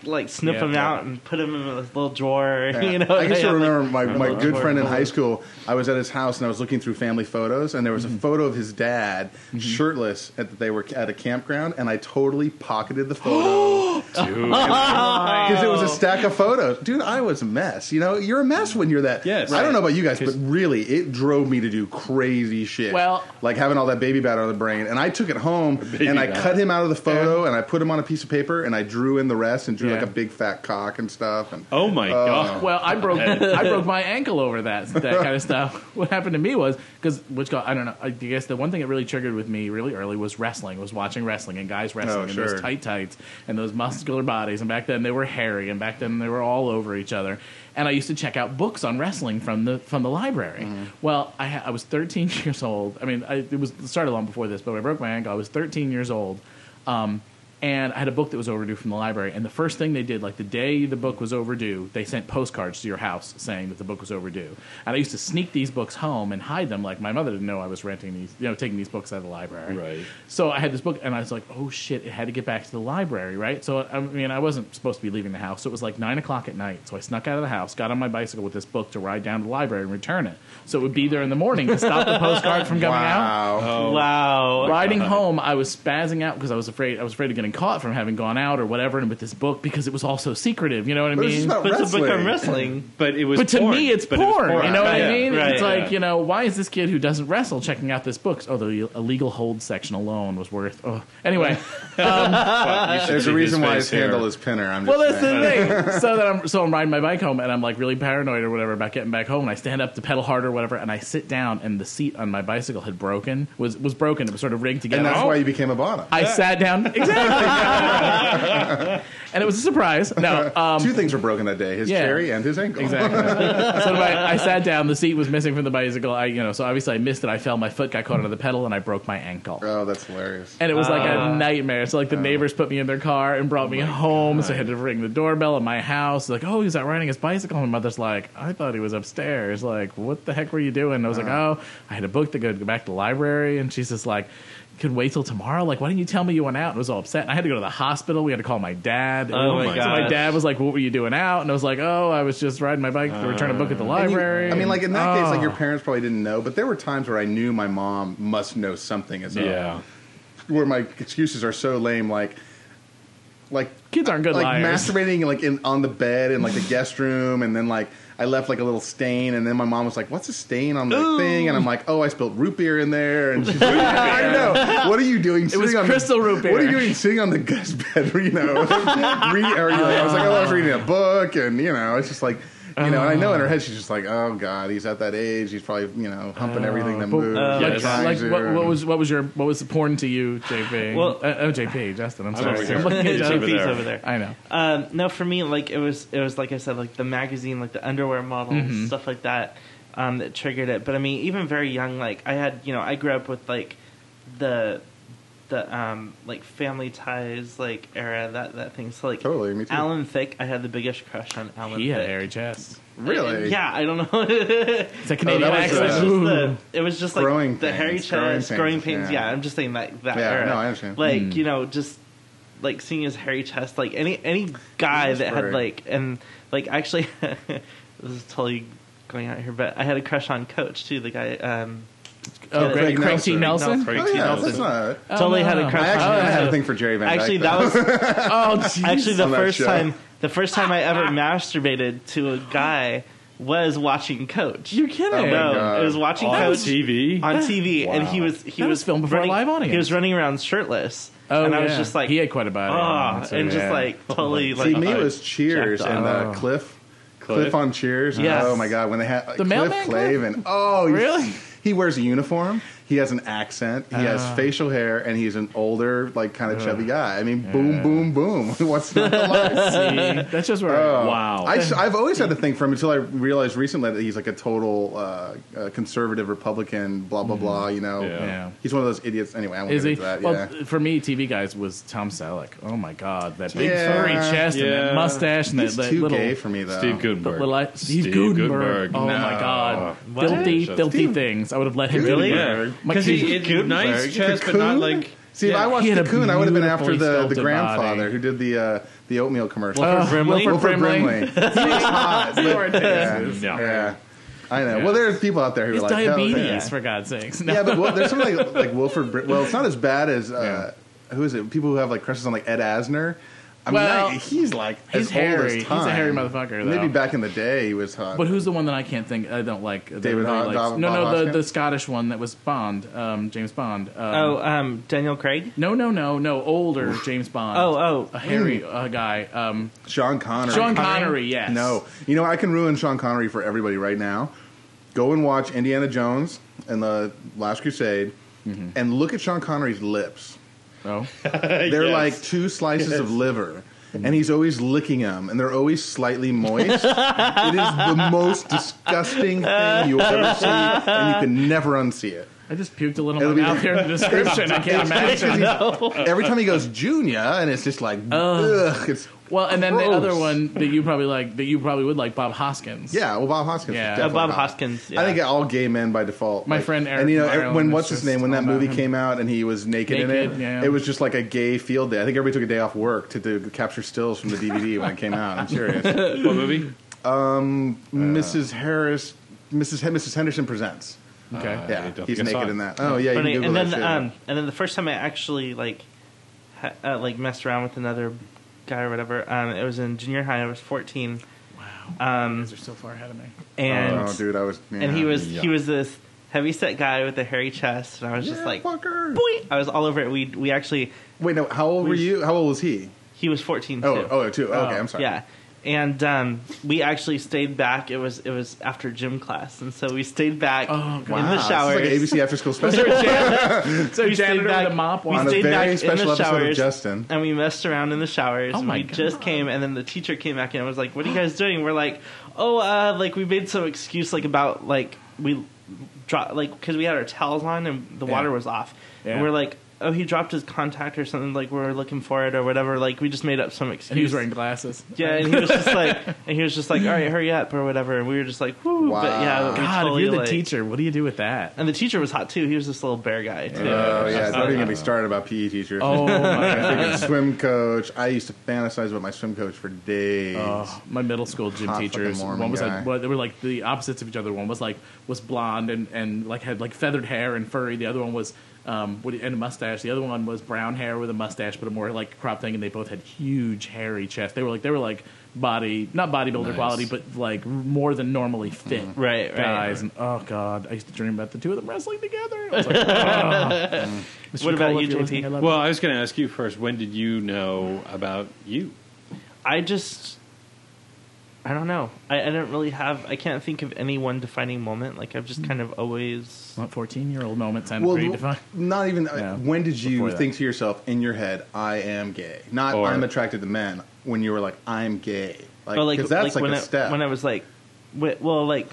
like snip
Yeah,
them
yeah.
out and put them in a little drawer.
Yeah.
You know,
I
they
used to
had, like-
remember my, my good
drawer
friend in high school. I was at his house and I was looking through family photos, and there was a mm-hmm. photo of his dad mm-hmm. shirtless at they were at a campground, and I totally pocketed the photo
Dude.
because it was a stack of photos. Dude, I was a mess. You know, you're a mess when you're that.
Yes.
I don't know about you guys, but really, it drove me to do crazy shit.
Well-
like having all that baby batter on the brain, and I took it home
Baby
and I
batter.
cut him out of the photo, and I put him on a piece of paper, and I drew in the rest, and drew
Yeah.
like a big fat cock and stuff. And
Oh my oh. god.
Well, I broke I broke my ankle over that that kind of stuff. What happened to me was because which got I don't know. I guess the one thing that really triggered with me really early was wrestling. Was watching wrestling and guys wrestling
Oh,
and
sure.
those tight tights and those muscular bodies. And back then they were hairy, and back then they were all over each other. And I used to check out books on wrestling from the from the library.
Mm-hmm.
Well, I, ha- I was 13 years old. I mean, I, it was it started long before this, but when I broke my ankle. I was 13 years old. Um, and I had a book that was overdue from the library. And the first thing they did, like the day the book was overdue, they sent postcards to your house saying that the book was overdue. And I used to sneak these books home and hide them. Like my mother didn't know I was renting these, you know, taking these books out of the library.
Right.
So I had this book, and I was like, "Oh shit!" It had to get back to the library, right? So I mean, I wasn't supposed to be leaving the house. So it was like nine o'clock at night. So I snuck out of the house, got on my bicycle with this book to ride down to the library and return it. So it would be there in the morning to stop the postcard from coming out.
wow.
Wow.
Riding home, I was spazzing out because I was afraid. I was afraid of getting caught from having gone out or whatever. And with this book, because it was all so secretive, you know what I
But it's
mean?
about
But it's a book on
wrestling.
wrestling.
But it was
But to
porn.
me, it's
But it was
porn, You know what I mean?
right,
it's like you know, why is this kid who doesn't wrestle checking out this book? Oh, the illegal hold section alone was worth. Oh, anyway.
But um, you
There's a reason why
face
his
here.
handle is Pinner. I'm just
Well, that's
saying.
the thing. So that I'm so I'm riding my bike home, and I'm like really paranoid or whatever about getting back home. And I stand up to pedal harder or whatever, and I sit down, and the seat on my bicycle had broken. was was broken. It was sort of rigged together.
and that's why you became a bottom.
I sat down exactly, and it was a surprise. No, um,
Two things were broken that day: his
yeah.
cherry and his ankle.
Exactly. so I, I sat down. The seat was missing from the bicycle. I, you know, so obviously I missed it. I fell. My foot got caught under the pedal, and I broke my ankle.
oh, that's hilarious.
And it was like a ah. nightmare. So like the ah. neighbors put me in their car and brought oh me home. So I had to ring the doorbell at my house. Like, oh, he's out riding his bicycle. My mother's like, I thought he was upstairs. Like, what the heck were you doing? And I was like, ah. oh, I had a book to go, go back to the library. And she's just like, you can wait till tomorrow. Like, why didn't you tell me you went out? And I was all upset. And I had to go to the hospital. We had to call my dad.
Oh my
So my dad was like, what were you doing out? And I was like, oh, I was just riding my bike to return a book at the
uh, you-
library.
I mean, like in that case, like your
Oh.
parents probably didn't know, but there were times where I knew my mom must know something as well.
Yeah.
Where my excuses are so lame, like, like
Kids aren't good
like
liars.
masturbating like in on the bed in like the guest room, and then like I left like a little stain, and then my mom was like, "What's a stain on the thing?" And I'm like, "Oh, I spilled root beer in there." And she's like, "I know. What are you doing? Sitting
was
on
crystal
the,
root beer.
What are you doing sitting on the guest bed? You know, Re- or, you know, I was like, "Oh, I was reading a book," and you know, it's just like. You know, and I know in her head she's just like, oh god, he's at that age. He's probably you know humping everything that
But,
moves.
uh,
like, like what, what was what was your what was porn to you, JP?
Well-
uh, oh JP, Justin. I'm sorry.
here.
I'm looking at
He's
Justin.
over
JP's
there.
over there.
I know.
Um, no, for me, like it was, it was like I said, like the magazine, like the underwear models,
Mm-hmm.
stuff like that, um, that triggered it. But I mean, even very young, like I had, you know, I grew up with like the, the um, like Family Ties like era, that that thing. So like
Totally, me too.
Alan Thicke, I had the biggest crush on Alan.
He had
Thicke.
hairy chest.
really,
Yeah, I don't know.
It's a Canadian
that was,
it was
accent.
just the, it was just like
Growing
the hairy
pains, growing
chest,
pains,
growing pains.
yeah.
Yeah. I'm just saying that that
Yeah,
era.
no, I understand.
Like
Mm.
you know, just like seeing his hairy chest, like any any guy
Yes,
that had like and like actually, this is totally going out here, but I had a crush on Coach too. The guy, um,
Oh,
Yeah,
Craig,
Craig
Craig T.
Nelson.
Nelson.
Craig
oh
T.
yeah,
Nelson.
that's not.
Oh,
totally had a crush.
I actually
on
I had a thing for Jerry Van Dyke.
Actually, that was
Oh, jeez.
actually the
On that
first
show.
time. The first time I ever masturbated to a guy was watching Coach.
You're kidding.
Oh my
no,
God.
it was watching
On
Coach
TV.
on TV, and he was he
That
was,
was filmed before a
running,
live audience.
He was running around shirtless,
Oh,
and I was
yeah.
just like,
he had quite a body.
oh,
so,
and just
yeah.
like totally like
See, me it was Cheers
jacked
and
off.
uh, Cliff.
Cliff?
Cliff on Cheers.
Yes.
Oh my god, when they had like,
The
Cliff
mailman
Clavin. Oh, he's-
Really?
He wears a uniform. He has an accent. He has
Ah.
facial hair, and he's an older, like kind of chubby guy. I mean, boom, boom, boom. What's not to like?
See, that's just where.
Oh.
Wow.
I, have always had to think for him until I realized recently that he's like a total uh, uh, conservative Republican, blah blah blah. You know,
Yeah.
Yeah.
he's one of those idiots. Anyway, I won't
Is
get
he?
into that.
well,
yeah.
for me, TV guys was Tom Selleck. Oh my god, that big
Yeah.
furry chest and
Yeah.
that mustache and
He's
that, that
too
little.
gay for me though.
Steve
the
Guttenberg.
little, eye- Steve,
Steve
Guttenberg.
Guttenberg.
Oh my god,
What?
filthy,
Steve-
filthy things. I would have let him
Really?
do
Yeah.
it. My
Because he
kid-
it, nice chest, but not like.
See, if
Yeah.
I watched
He had a
Cocoon, I would have been after
beautifully
the, the
sculpted
grandfather
body.
who did the uh, the oatmeal commercial.
Uh,
Brimley?
Wilford
Wilford
Brimley.
Brimley. he was hot. but- yeah,
No.
yeah. I know.
Yeah.
Well, there's people out there who
He's
are like hell,
diabetes,
yeah.
for God's sakes. No.
Yeah, but well, there's something like, like Wilford. Br- Well, it's not as bad as uh, who is it? People who have like crushes on like Ed Asner. I mean,
Well,
that- he's like
he's
as old
hairy.
as
He's a hairy motherfucker,
Maybe back in the day he was hot.
But who's the one that I can't think? I don't like.
David
everybody
Ho-
likes?
Bob-
No,
Bob
no, the, the Scottish one that was Bond, um, James Bond. Um,
oh um, Daniel Craig.
no, no, no, no, older James Bond.
Oh oh
a hairy uh, guy. Um,
Sean Connery?
Sean
Connery?
Connery. Yes.
No, you know I can ruin Sean Connery for everybody right now. Go and watch Indiana Jones and the Last Crusade,
Mm-hmm.
and look at Sean Connery's lips.
Oh,
They're
Yes.
like two slices of liver. And he's always licking them, and they're always slightly moist. it is the most disgusting thing you'll ever see, and you can never unsee it.
I just puked a little
It'll
bit
be-
out there in the description. I can't imagine.
Every time he goes Junior, and it's just like, oh. ugh, it's
Well, and then the
Gross.
other one that you probably like, that you probably would like, Bob Hoskins.
yeah. Well, Bob Hoskins.
Yeah.
is
Uh,
uh, Bob. Hoskins. Yeah.
I think all gay men by default.
My
Like-
friend Eric
and you know
Ireland
when
is
what's his
just
name when that
about
movie
him.
came out and he was naked, in
Naked,
it.
yeah.
It was just like a gay field day. I think everybody took a day off work to do capture stills from the DVD when it came out. I'm serious.
What movie?
Mrs. Harris, Mrs. Hen- Mrs. Henderson presents.
Okay.
Uh, I
Yeah,
don't
he's
think saw
naked
it.
in that. Oh yeah, you
Funny.
can
and
Google
then
that shit.
um, and then the first time I actually like ha- uh, like messed around with another guy or whatever, um, it was in junior high. I was fourteen,
Wow.
um,
You guys are so far ahead of me.
and
oh, dude, I was.
and he was
Yeah.
he was this heavy set guy with a hairy chest, and I was just like,
fucker.
boing! I was all over it. We we actually
Wait, no. How old were you? How old was he?
he was fourteen.
Oh,
too.
oh, two. Okay, I'm sorry.
Yeah. And um, we actually stayed back. It was it was after gym class, and so we stayed back
Oh,
in
Wow,
the showers.
like ABC After School special.
So
We stayed
janitor
back-
with a mop
we
wand.
On a
stayed back in the showers.
Justin.
and we messed around in the showers.
Oh
we just came, and then the teacher came back in and was like, "What are you guys doing?" We're like, "Oh, uh, like we made some excuse like about like we dropped like because we had our towels on and the
Yeah.
water was off,
Yeah.
and we're like." Oh, he dropped his contact or something. Like we we're looking for it or whatever. Like we just made up some excuse.
And he was wearing glasses.
Yeah, and he was just like, and he was just like, all right, hurry up or whatever. And we were just like, whoo. But yeah,
God,
totally,
if you're the
like-
teacher, what do you do with that?
And the teacher was hot too. He was this little bear guy too.
Oh yeah, don't even get me started about PE teachers.
Oh my god.
swim coach. I used to fantasize about my swim coach for days.
Oh, my middle school gym
Hot
teachers.
fucking
One was
guy.
like, well, they were like the opposites of each other. One was like was blonde and, and like had like feathered hair and furry. The other one was um what- and a mustache. The other one was brown hair with a mustache, but a more like crop thing. And they both had huge hairy chests. They were like they were like body not bodybuilder
Nice.
quality, but like more than normally fit
Right, right.
guys. And oh god, I used to dream about the two of them wrestling together. I was like, oh. Mr.
What about
Cole,
you,
if you're
JP?
listening,
Well, I was going to ask you first. When did you know about you?
I just, I don't know. I, I didn't really have. I can't think of any one defining moment. Like I've just hmm. kind of always.
What fourteen year old moment sounded
Well,
pretty defined.
not even.
Yeah.
When did you
Before that.
think to yourself in your head, "I am gay"? Not
Or-
"I'm attracted to men." When you were like, "I'm gay," like,
But like,
'cause that's like,
when
a
I,
step.
when I was like, wi- well, like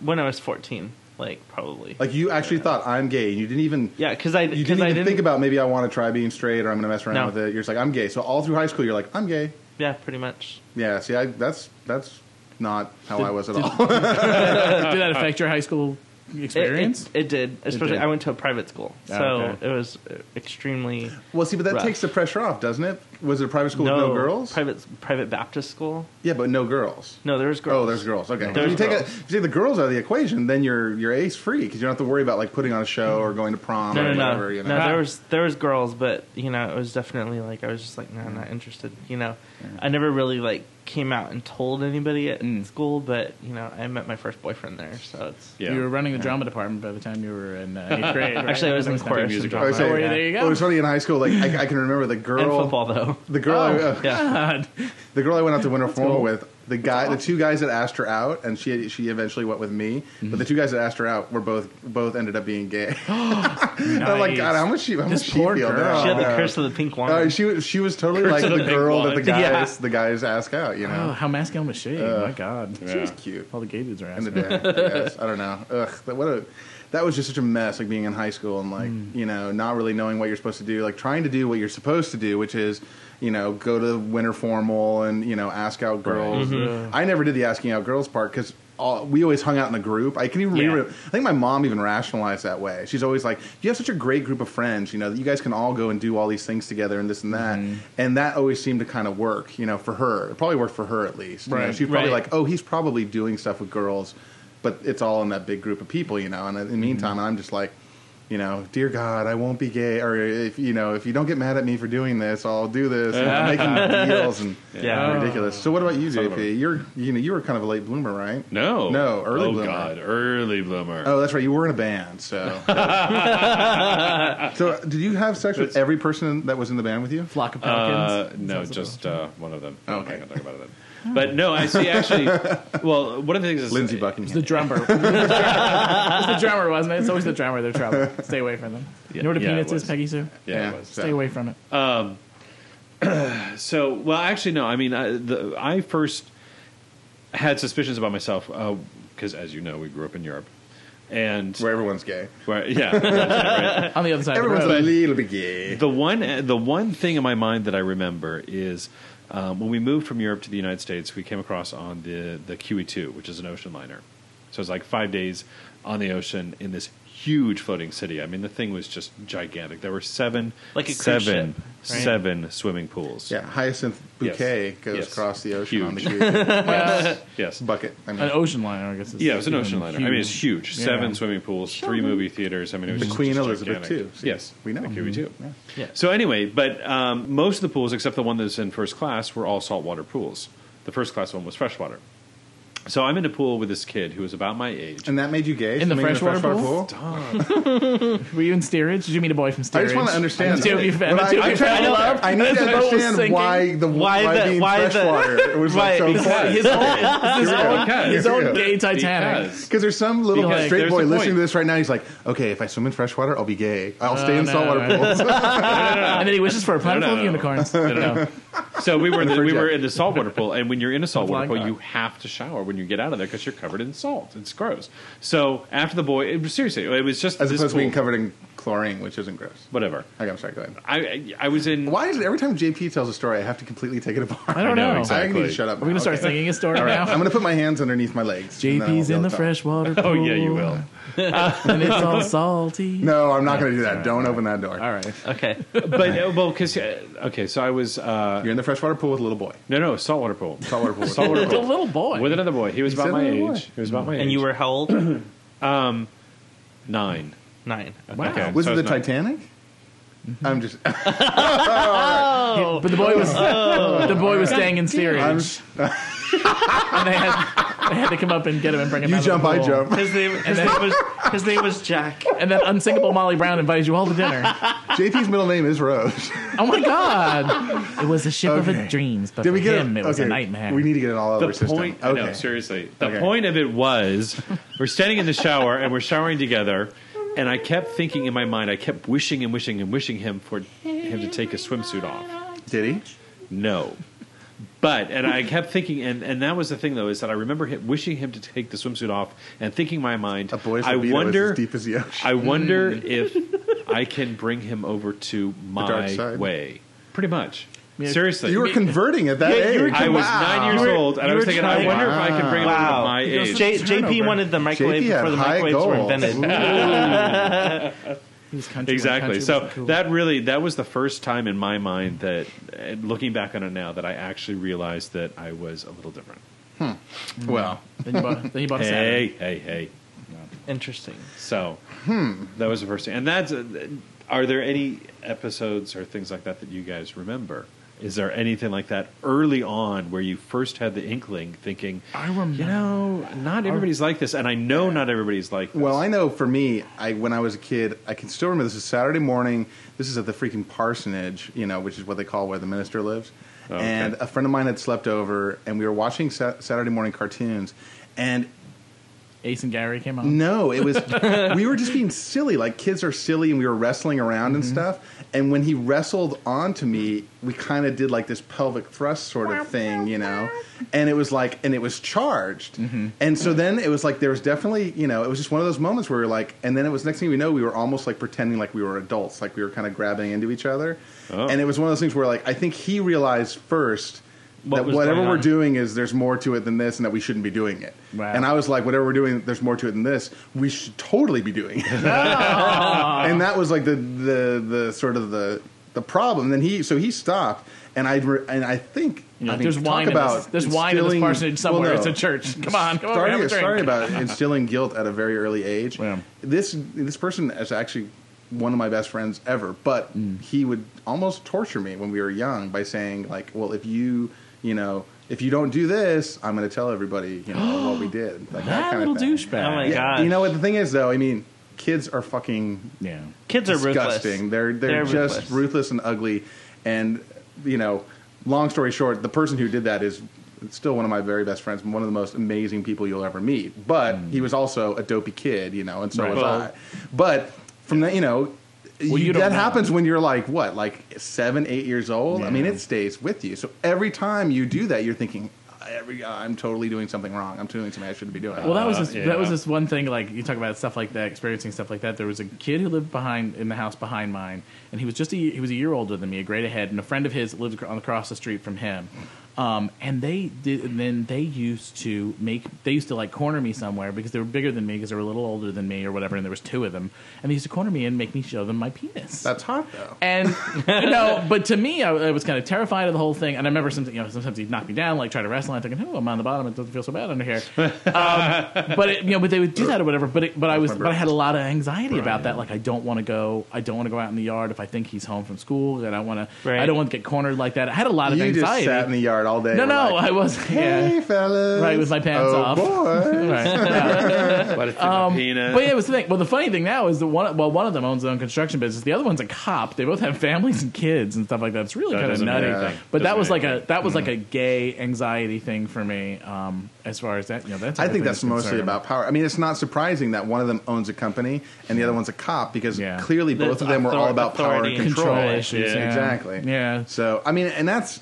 when I was fourteen, like probably.
like you actually thought, "I'm gay," and you didn't even.
yeah, because I
You didn't
I
even
didn't
think about maybe I want to try being straight or I'm going to mess around
No.
with it. You're just like, "I'm gay." So all through high school, you're like, "I'm gay."
Yeah, pretty much.
Yeah. See, I, that's that's not how I was at all.
Did that affect your high school
It,
experience?
it, it did. Especially,
did.
I went to a private school,
Oh,
so
okay.
it was uh, extremely.
well, see, but that
Rough.
takes the pressure off, doesn't it? Was it a private school with no girls?
Private private Baptist school.
yeah, but no girls.
No, there was girls.
Oh, there's girls. Okay.
There's
if you take,
girls.
A, if you take the girls out of the equation, then you're you're ace free because you don't have to worry about like putting on a show or going to prom
No,
or
no, no.
whatever. You know?
No, there was there was girls, but you know, it was definitely like I was just like, no, I'm not interested. You know, I never really like came out and told anybody at
Mm.
school, but you know, I met my first boyfriend there, so it's
Yeah.
You were running the drama department by the time you were in uh, eighth grade. right?
Actually, I was in
That
chorus
music
and
I was
drama.
saying-
Oh, there you go.
It was funny in high school. Like I, I can remember the girl,
and football though.
the girl, I, uh,
Yeah,
God.
the girl I went out to winter formal
cool.
with. The guy, the two guys that asked her out, and she she eventually went with me. But the two guys that asked her out were both both ended up being gay. And I'm like, God, how much she how much
This
she
poor
feel
girl.
now?
she had the
Yeah.
curse of the pink wand.
Uh, she was she was totally
Curse
like the
the pink
girl that the guys
Yeah.
the guys ask out. You
Oh,
know,
how masculine was she? My God.
she was cute.
All the gay dudes are
And
asking.
the dad, yes, I don't know. Ugh, that, what a that was just such a mess. Like being in high school and like
Hmm.
you know not really knowing what you're supposed to do, like trying to do what you're supposed to do, which is you know go to winter formal and you know ask out girls.
Mm-hmm.
I never did the asking out girls part because. We always hung out in a group. I can even
Yeah.
remember. I think my mom even rationalized that way. She's always like, "You have such a great group of friends, you know, that you guys can all go and do all these things together and this and that."
Mm-hmm.
And that always seemed to kind of work, you know, for her. It probably worked for her at least. You know, She's probably
Right.
like, "Oh, he's probably doing stuff with girls." but it's all in that big group of people, you know. And in the meantime, I'm just like, you know, dear God, I won't be gay, or if you know, if you don't get mad at me for doing this, I'll do this, and I'm making deals and
Yeah.
ridiculous. So, what about you,
Son
JP? You're, you know, you were kind of a late bloomer, right?
No.
No, early
oh,
bloomer.
God. Early bloomer.
Oh, that's right. You were in a band, so. so, did you have sex with every person that was in the band with you?
Flock of
Uh,
pelicans.
no,
Sounds
just uh, one of them.
Oh,
I'm
okay.
not going talk about it then. But no, I see. Actually, well, one of the things is
Lindsey
It's the drummer. it's the drummer, wasn't it? It's always the drummer. They're trouble. Stay away from them. you know what a
Yeah, it
penis is. Peggy Sue?
Yeah,
Yeah.
it was.
Stay away from it.
Um, so, well, actually, no. I mean, I, the, I first had suspicions about myself uh, because, as you know, we grew up in Europe, and
Where everyone's gay.
where, yeah, right.
On the other side
Everyone's
of the
a little bit gay.
the one the one thing in my mind that I remember is um, when we moved from Europe to the United States, we came across on the the QE2, which is an ocean liner. So it's like five days on the ocean in this huge floating city. I mean, the thing was just gigantic. There were seven,
Like a
seven,
ship, right?
seven swimming pools.
Yeah, hyacinth
Yes.
bouquet goes
Yes.
across the ocean on the
Huge.
cruise
Uh,
Yes.
bucket. I mean,
an ocean liner, I guess. Is
Yeah, it was an ocean liner. I mean, it's huge.
Yeah.
Seven swimming pools, three movie theaters. I mean, it was
The
just-
Queen
just
Elizabeth,
gigantic.
too. See,
Yes,
we know.
the QE two.
Yeah.
So anyway, but um, most of the pools, except the one that's in first class, were all saltwater pools. The first class one was freshwater. So I'm in a pool with this kid who was about my age.
and that made you gay?
In the
Swimming
freshwater pool? Were you in steerage? Did you meet a boy from
I
steerage?
just want to understand.
I'm a Jovi fan.
When
I'm a
I,
Jovi
I'm
fan.
trying to love. I need
As
to
the boat was
understand
sinking.
why the
Why
why,
the-
being
why the-
freshwater it was like so
Right,
important.
His own, his own,
Because-
his own gay Titanic.
Because-
Because there's some little
Because
straight
there's
boy
the
listening to this right now. He's like, okay, if I swim in freshwater, I'll be gay. I'll stay
Oh,
in
no,
saltwater
no.
pools.
And then he wishes for a planet full of
no.
unicorns.
No. So we were in the, we were in the saltwater pool, and when you're in a saltwater
Flying
pool,
car.
you have to shower when you get out of there because you're covered in salt. It's gross. So after the boy, it was, seriously, it was just
As
this
opposed to
pool.
being covered in chlorine, which isn't gross.
Whatever.
Okay, I'm sorry. Go ahead.
I I- I was in.
Why is it every time JP tells a story, I have to completely take it apart?
I don't
I know,
know.
exactly.
I need to shut up.
We're going to start singing a story now.
I'm going to put my hands underneath my legs. and then I'll
JP's in the freshwater pool.
Oh yeah, you will.
And it's all salty.
No, I'm not going to do that. Don't open that door.
All right.
Okay.
But uh, well, because okay, so I was uh,
You're in the freshwater pool with a little boy.
no no saltwater pool.
Saltwater pool. with-
Saltwater
The
pool.
little boy.
With another boy, he was
He
about
said
my
little boy.
age. He was about my age.
And you were how old?
nine.
Nine.
Wow.
Okay,
Was
so
it
I
the
nine.
Titanic? Mm-hmm. I'm just. Oh.
but the boy was oh. the boy was staying in steerage,
I'm,
and they had they had to come up and get him and bring him.
you
out
jump,
of the
I
pool.
jump.
His name, his name was His name was Jack.
and then unsinkable Molly Brown invited you all to dinner.
JP's middle name is Rose.
Oh my god! It was a ship
Okay.
of dreams, but
Did
for
we get
him, it was a
okay,
nightmare.
We need to get it all over
the
system.
point,
Okay.
no, seriously. The
Okay.
point of it was, we're standing in the shower and we're showering together, and I kept thinking in my mind, I kept wishing and wishing and wishing him for him to take his swimsuit off.
Did he?
No. But and I kept thinking, and, and that was the thing though, is that I remember him, wishing him to take the swimsuit off, and thinking in my mind,
A boy's
I wonder,
is as deep as the ocean.
I wonder mm. if I can bring him over to my way. Pretty much. Seriously.
You were converting at that
Yeah,
age.
you were
I was
Wow.
nine years old, and
you
I was
were
thinking, I
trying-
wonder if I can bring him over to
Wow.
my age.
J- JP
Turnover.
wanted the microwave
JP had
before the
high
microwaves were
goals.
invented.
He's country when
Exactly.
country
So
wasn't cool.
that really that was the first time in my mind that, and looking back on it now, that I actually realized that I was a little different. Hmm. Mm.
Well,
then you bought, then you bought a Saturn.
Hey, hey, hey.
Interesting.
So hmm. that was the first thing. And that's. Uh, are there any episodes or things like that that you guys remember? Is there anything like that early on where you first had the inkling, thinking,
I remember.
you know, not everybody's like this, and I know not everybody's like this.
well, I know for me, I when I was a kid, I can still remember this is Saturday morning. This is at the freaking parsonage, you know, which is what they call where the minister lives.
Oh, okay.
And a friend of mine had slept over, and we were watching Sa- Saturday morning cartoons. And
Ace and Gary came on.
No, it was we were just being silly. Like kids are silly, and we were wrestling around and mm-hmm. stuff. And when he wrestled onto me, we kind of did like this pelvic thrust sort of thing, you know. And it was like, and it was charged. Mm-hmm. And so then it was like there was definitely, you know, it was just one of those moments where we were like, and then it was next thing we know, we were almost like pretending like we were adults, like we were kind of grabbing into each other.
Oh.
And it was one of those things where like I think he realized first.
What
that whatever we're doing is there's more to it than this, and that we shouldn't be doing it.
Wow.
And I was like, whatever we're doing, there's more to it than this. We should totally be doing it. and that was like the the the sort of the the problem. then he so he stopped, and I and I think
You know,
I mean,
there's wine. In
about
this, there's wine in this parsonage somewhere.
well, no.
It's a church. Come on, come
Starting
have a
a
drink.
story about instilling guilt at a very early age.
Yeah.
This this person is actually one of my best friends ever, but
Mm.
he would almost torture me when we were young by saying like, "Well, if you you know." If you don't do this, I'm going to tell everybody, you know, what we did. Like that,
that
kind
little
thing.
douchebag.
Oh my
Yeah,
gosh.
you know what the thing is, though. I mean, kids are fucking
Yeah.
Kids are
disgusting.
ruthless.
They're they're,
They're
just
ruthless.
ruthless. and ugly. And you know, long story short, the person who did that is still one of my very best friends, one of the most amazing people you'll ever meet. But he mm. was also a dopey kid, you know, and so
Right.
was
Well-
I. But from that, you know.
Well,
you-
you don't
that
know.
happens when you're like what, like seven, eight years old. I mean, it stays with you. So every time you do that, you're thinking, "Every I'm totally doing something wrong. I'm doing something I shouldn't be doing."
Well, that was
Uh, yeah.
that was this one thing. Like you talk about stuff like that, experiencing stuff like that. There was a kid who lived behind in the house behind mine, and he was just a, he was a year older than me, a grade ahead, and a friend of his lived acro- across the street from him. Um, and they did. And then they used to make. They used to like corner me somewhere because they were bigger than me because they were a little older than me or whatever. And there was two of them, and they used to corner me and make me show them my penis.
That's hot though.
And you know, but to me, I, I was kind of terrified of the whole thing. And I remember something, you know, sometimes he'd knock me down, like try to wrestle. And I'm thinking, oh, I'm on the bottom. It doesn't feel so bad under here. Um, but it, you know, but they would do that or whatever. But it, but I was, but I had a lot of anxiety about that. Like, I don't want to go. I don't want to go out in the yard if I think he's home from school. And I want to.
Right.
I don't want to get cornered like that. I had a lot of
You just
anxiety.
sat in the yard all day.
no, no,
like,
I was.
Hey,
Yeah.
fellas.
Right, with my pants
oh,
off.
boy.
Right.
What a
Um,
peanut.
but yeah, it was the thing. Well, the funny thing now is that one, well, one of them owns their own construction business. The other one's a cop. They both have families and kids and stuff like that. It's really
That
kind of nutty.
mean anything.
But that
Doesn't
was
mean
like a that was like a gay anxiety thing for me. Um, as far as that, you know, that's.
I think that's mostly
concerned.
about power. I mean, it's not surprising that one of them owns a company and the other one's a cop because
Yeah.
clearly both
That's
of them were all about power and
and
control.
control issues.
Yeah.
Yeah.
Exactly.
Yeah.
So, I mean, and that's,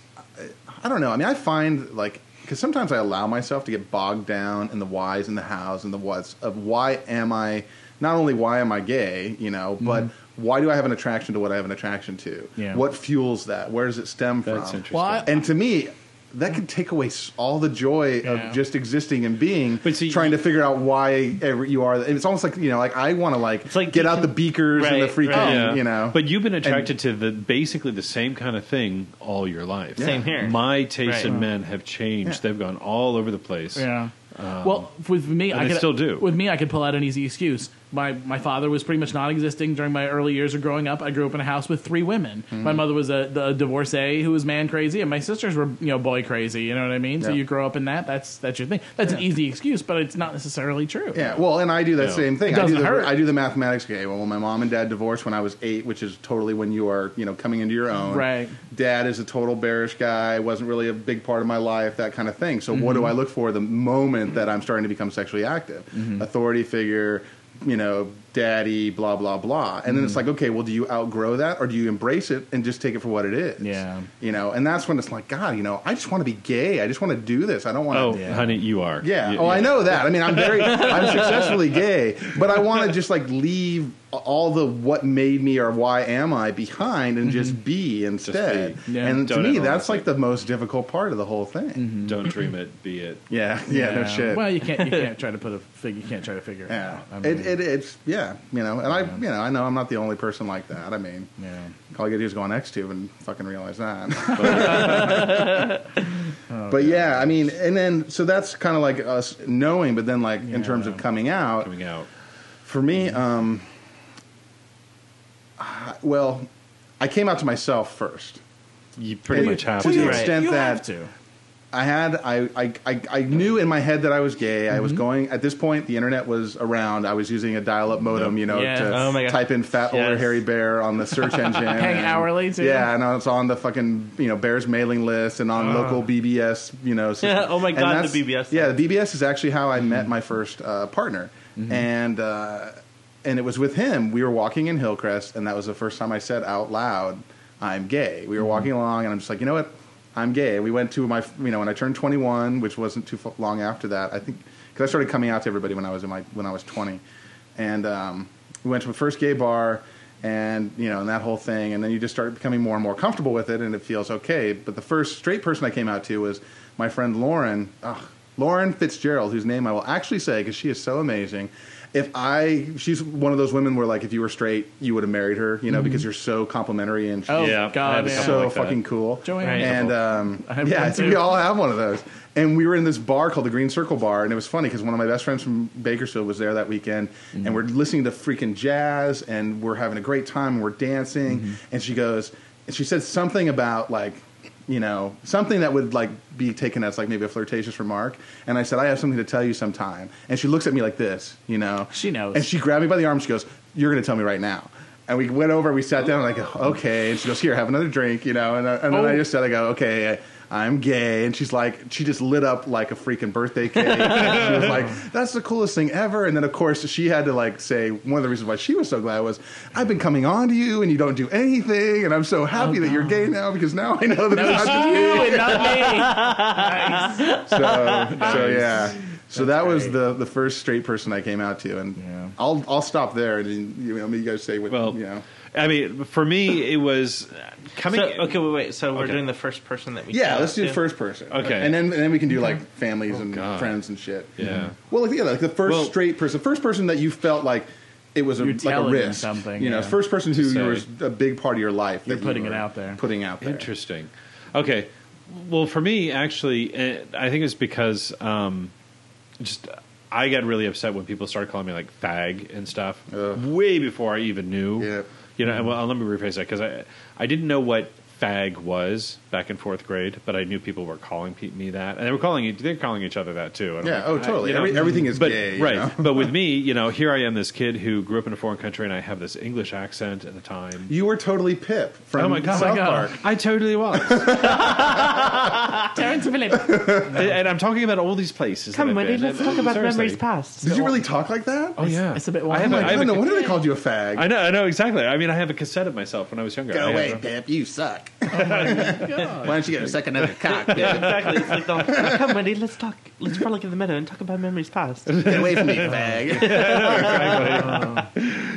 I don't know. I mean, I find like, because sometimes I allow myself to get bogged down in the whys and the hows and the whats of why am I, not only why am I gay, you know, but why do I have an attraction to what I have an attraction to?
Mm-hmm. Yeah.
What fuels that? Where does it stem
That's
from?
interesting.
Well, I-
And to me, that could take away all the joy
Yeah.
of just existing and being,
But see,
trying to figure out why every, you are. And it's almost like you know, like I want to like,
like
get out
decon-
the beakers and the
Right,
freaking,
right.
Yeah.
you know.
But you've been attracted to the basically the same kind of thing all your life.
Same here.
My tastes
Right.
in men have changed.
Yeah.
They've gone all over the place.
Yeah. Um, well, with me,
and
I
they
could
still do.
With me, I could pull out an easy excuse. My my father was pretty much non-existing during my early years of growing up. I grew up in a house with three women.
Mm-hmm.
My mother was a, a divorcee who was man crazy, and my sisters were you know boy crazy. You know what I mean? So you grow up in that. That's that's your thing. That's an easy excuse, but it's not necessarily true.
Yeah, well, and I do that
Yeah.
same thing.
It
I do the
hurt.
I do the mathematics. Okay, well, my mom and dad divorced when I was eight, which is totally when you are you know coming into your own.
Right.
Dad is a total bearish guy. wasn't really a big part of my life. That kind of thing. So what do
Mm-hmm.
I look for the moment that I'm starting to become sexually active?
Mm-hmm.
Authority figure. You know, daddy, blah blah blah, and then it's
Mm-hmm.
like, okay, well, do you outgrow that, or do you embrace it and just take it for what it is?
Yeah.
you know, and that's when it's like, God, you know, I just want to be gay. I just want to do this. I don't want
Oh,
to.
Yeah.
honey, you are.
Yeah.
You-
oh, I know that. I mean, I'm very, I'm successfully gay, but I want to just like leave all the what made me or why am I behind and just be instead.
be.
Yeah.
And to
Don't
me, that's
wanna
like the most difficult part of the whole thing.
Don't dream it, be it.
Yeah. Yeah. No shit.
Well, you can't you can't try to put a fig. You can't try to figure it
yeah.
out. I mean,
it, it, it's yeah. You know, and I you know I know I'm not the only person like that. I mean,
yeah.
all you gotta do is go on XTube and fucking realize that. But, but yeah, I mean, and then so that's kind of like us knowing, but then like in terms of coming out,
Coming out.
For me, um, I- well, I came out to myself first.
You pretty
Well,
much have
to
to.
the
Right.
extent
you
that
have to.
I had, I, I, I, I knew in my head that I was gay. I was
Mm-hmm.
going at this point. The internet was around. I was using a dial-up modem, you know,
Yeah.
to
Oh
type in "fat older
Yes.
hairy bear" on the search engine.
Paying hourly, too?
Yeah, and I was on the fucking you know Bears mailing list and on local BBS, you know. system.
Oh my God, the BBS
Yeah, the BBS is actually how I
Mm-hmm.
met my first uh, partner, and uh, and it was with him. We were walking in Hillcrest, and that was the first time I said out loud, "I'm gay." We were
Mm-hmm.
walking along, and I'm just like, you know what, I'm gay. We went to my, you know, when I turned 21, which wasn't too long after that. I think because I started coming out to everybody when I was in my when I was 20, and um, we went to a first gay bar. And you know, and that whole thing, and then you just start becoming more and more comfortable with it, and it feels okay. But the first straight person I came out to was my friend Lauren, ugh, Lauren Fitzgerald, whose name I will actually say because she is so amazing. If I, she's one of those women where like if you were straight, you would have married her, you know, because you're so complimentary and she's
Oh
Yeah,
God, yeah.
so
like that.
fucking cool.
Joanne.
Right.
And um, yeah,
one
I think
too.
we all have one of those. And we were in this bar called the Green Circle Bar, and it was funny because one of my best friends from Bakersfield was there that weekend,
Mm-hmm.
and we're listening to freaking jazz, and we're having a great time, and we're dancing.
Mm-hmm.
And she goes, and she said something about like, you know, something that would like be taken as like maybe a flirtatious remark. And I said, I have something to tell you sometime. And she looks at me like this, you know.
She knows.
And she grabbed me by the arm. She goes, "You're going to tell me right now." And we went over. We sat down. And I go, "Okay." And she goes, "Here, have another drink," you know. And, I- and then I
Oh.
just said, "I go, okay." I'm gay, and she's like, she just lit up like a freaking birthday cake. she was like, "That's the coolest thing ever." And then, of course, she had to like say one of the reasons why she was so glad was, "I've been coming on to you, and you don't do anything, and I'm so happy oh, that you're gay now because now I know that it's not
you not me.
so, so yeah. So that was the the first straight person I came out to, and
Yeah.
I'll I'll stop there, and you know, you guys say what
Well,
you know.
I mean, for me, it was coming.
So, okay, wait, wait. So we're
Okay.
doing the first person that we.
Yeah, let's do the
to?
first person.
Okay.
and then and then we can do like families and
God.
friends and shit.
Yeah.
Well, like, yeah, like the first
Well-
straight person, first person that you felt like it was a, like a risk.
something,
you know,
yeah.
first person who
To
you was a big part of your life.
You're
that you
putting it out there.
Putting out there.
Interesting. Okay. Well, for me, actually, eh, I think it's because um, just I got really upset when people started calling me like fag and stuff
Ugh.
way before I even knew.
Yeah.
You know, mm-hmm. well, let me rephrase that because I I didn't know what fag was back in fourth grade, but I knew people were calling me that, and they were calling they're calling each other that too. And
Yeah.
like,
Oh, totally.
you know,
Every, everything is
but
gay. you
right,
know?
but with me, you know, here I am, this kid who grew up in a foreign country, and I have this English accent at the time.
You were totally Pip from
Oh my God.
South
Oh my God.
Park.
I totally was,
Terrence Phillip.
and, and I'm talking about all these places.
Come,
that I've
Woody,
been.
let's talk about
seriously.
memories past.
Did you really talk like that?
Oh yeah,
It's a bit
I have,
wild.
a, oh
I
I have
don't
a,
know. Wonder they called you a fag.
I know, I know exactly. I mean, I have a cassette of myself when I was younger.
Go
I
away,
have-
Pip. You suck. Oh Why don't you go suck another cock, Pip?
Exactly. It's like, the, come, Wendy, let's talk. Let's frolic in the meadow and talk about memories past.
Get away from me, fag.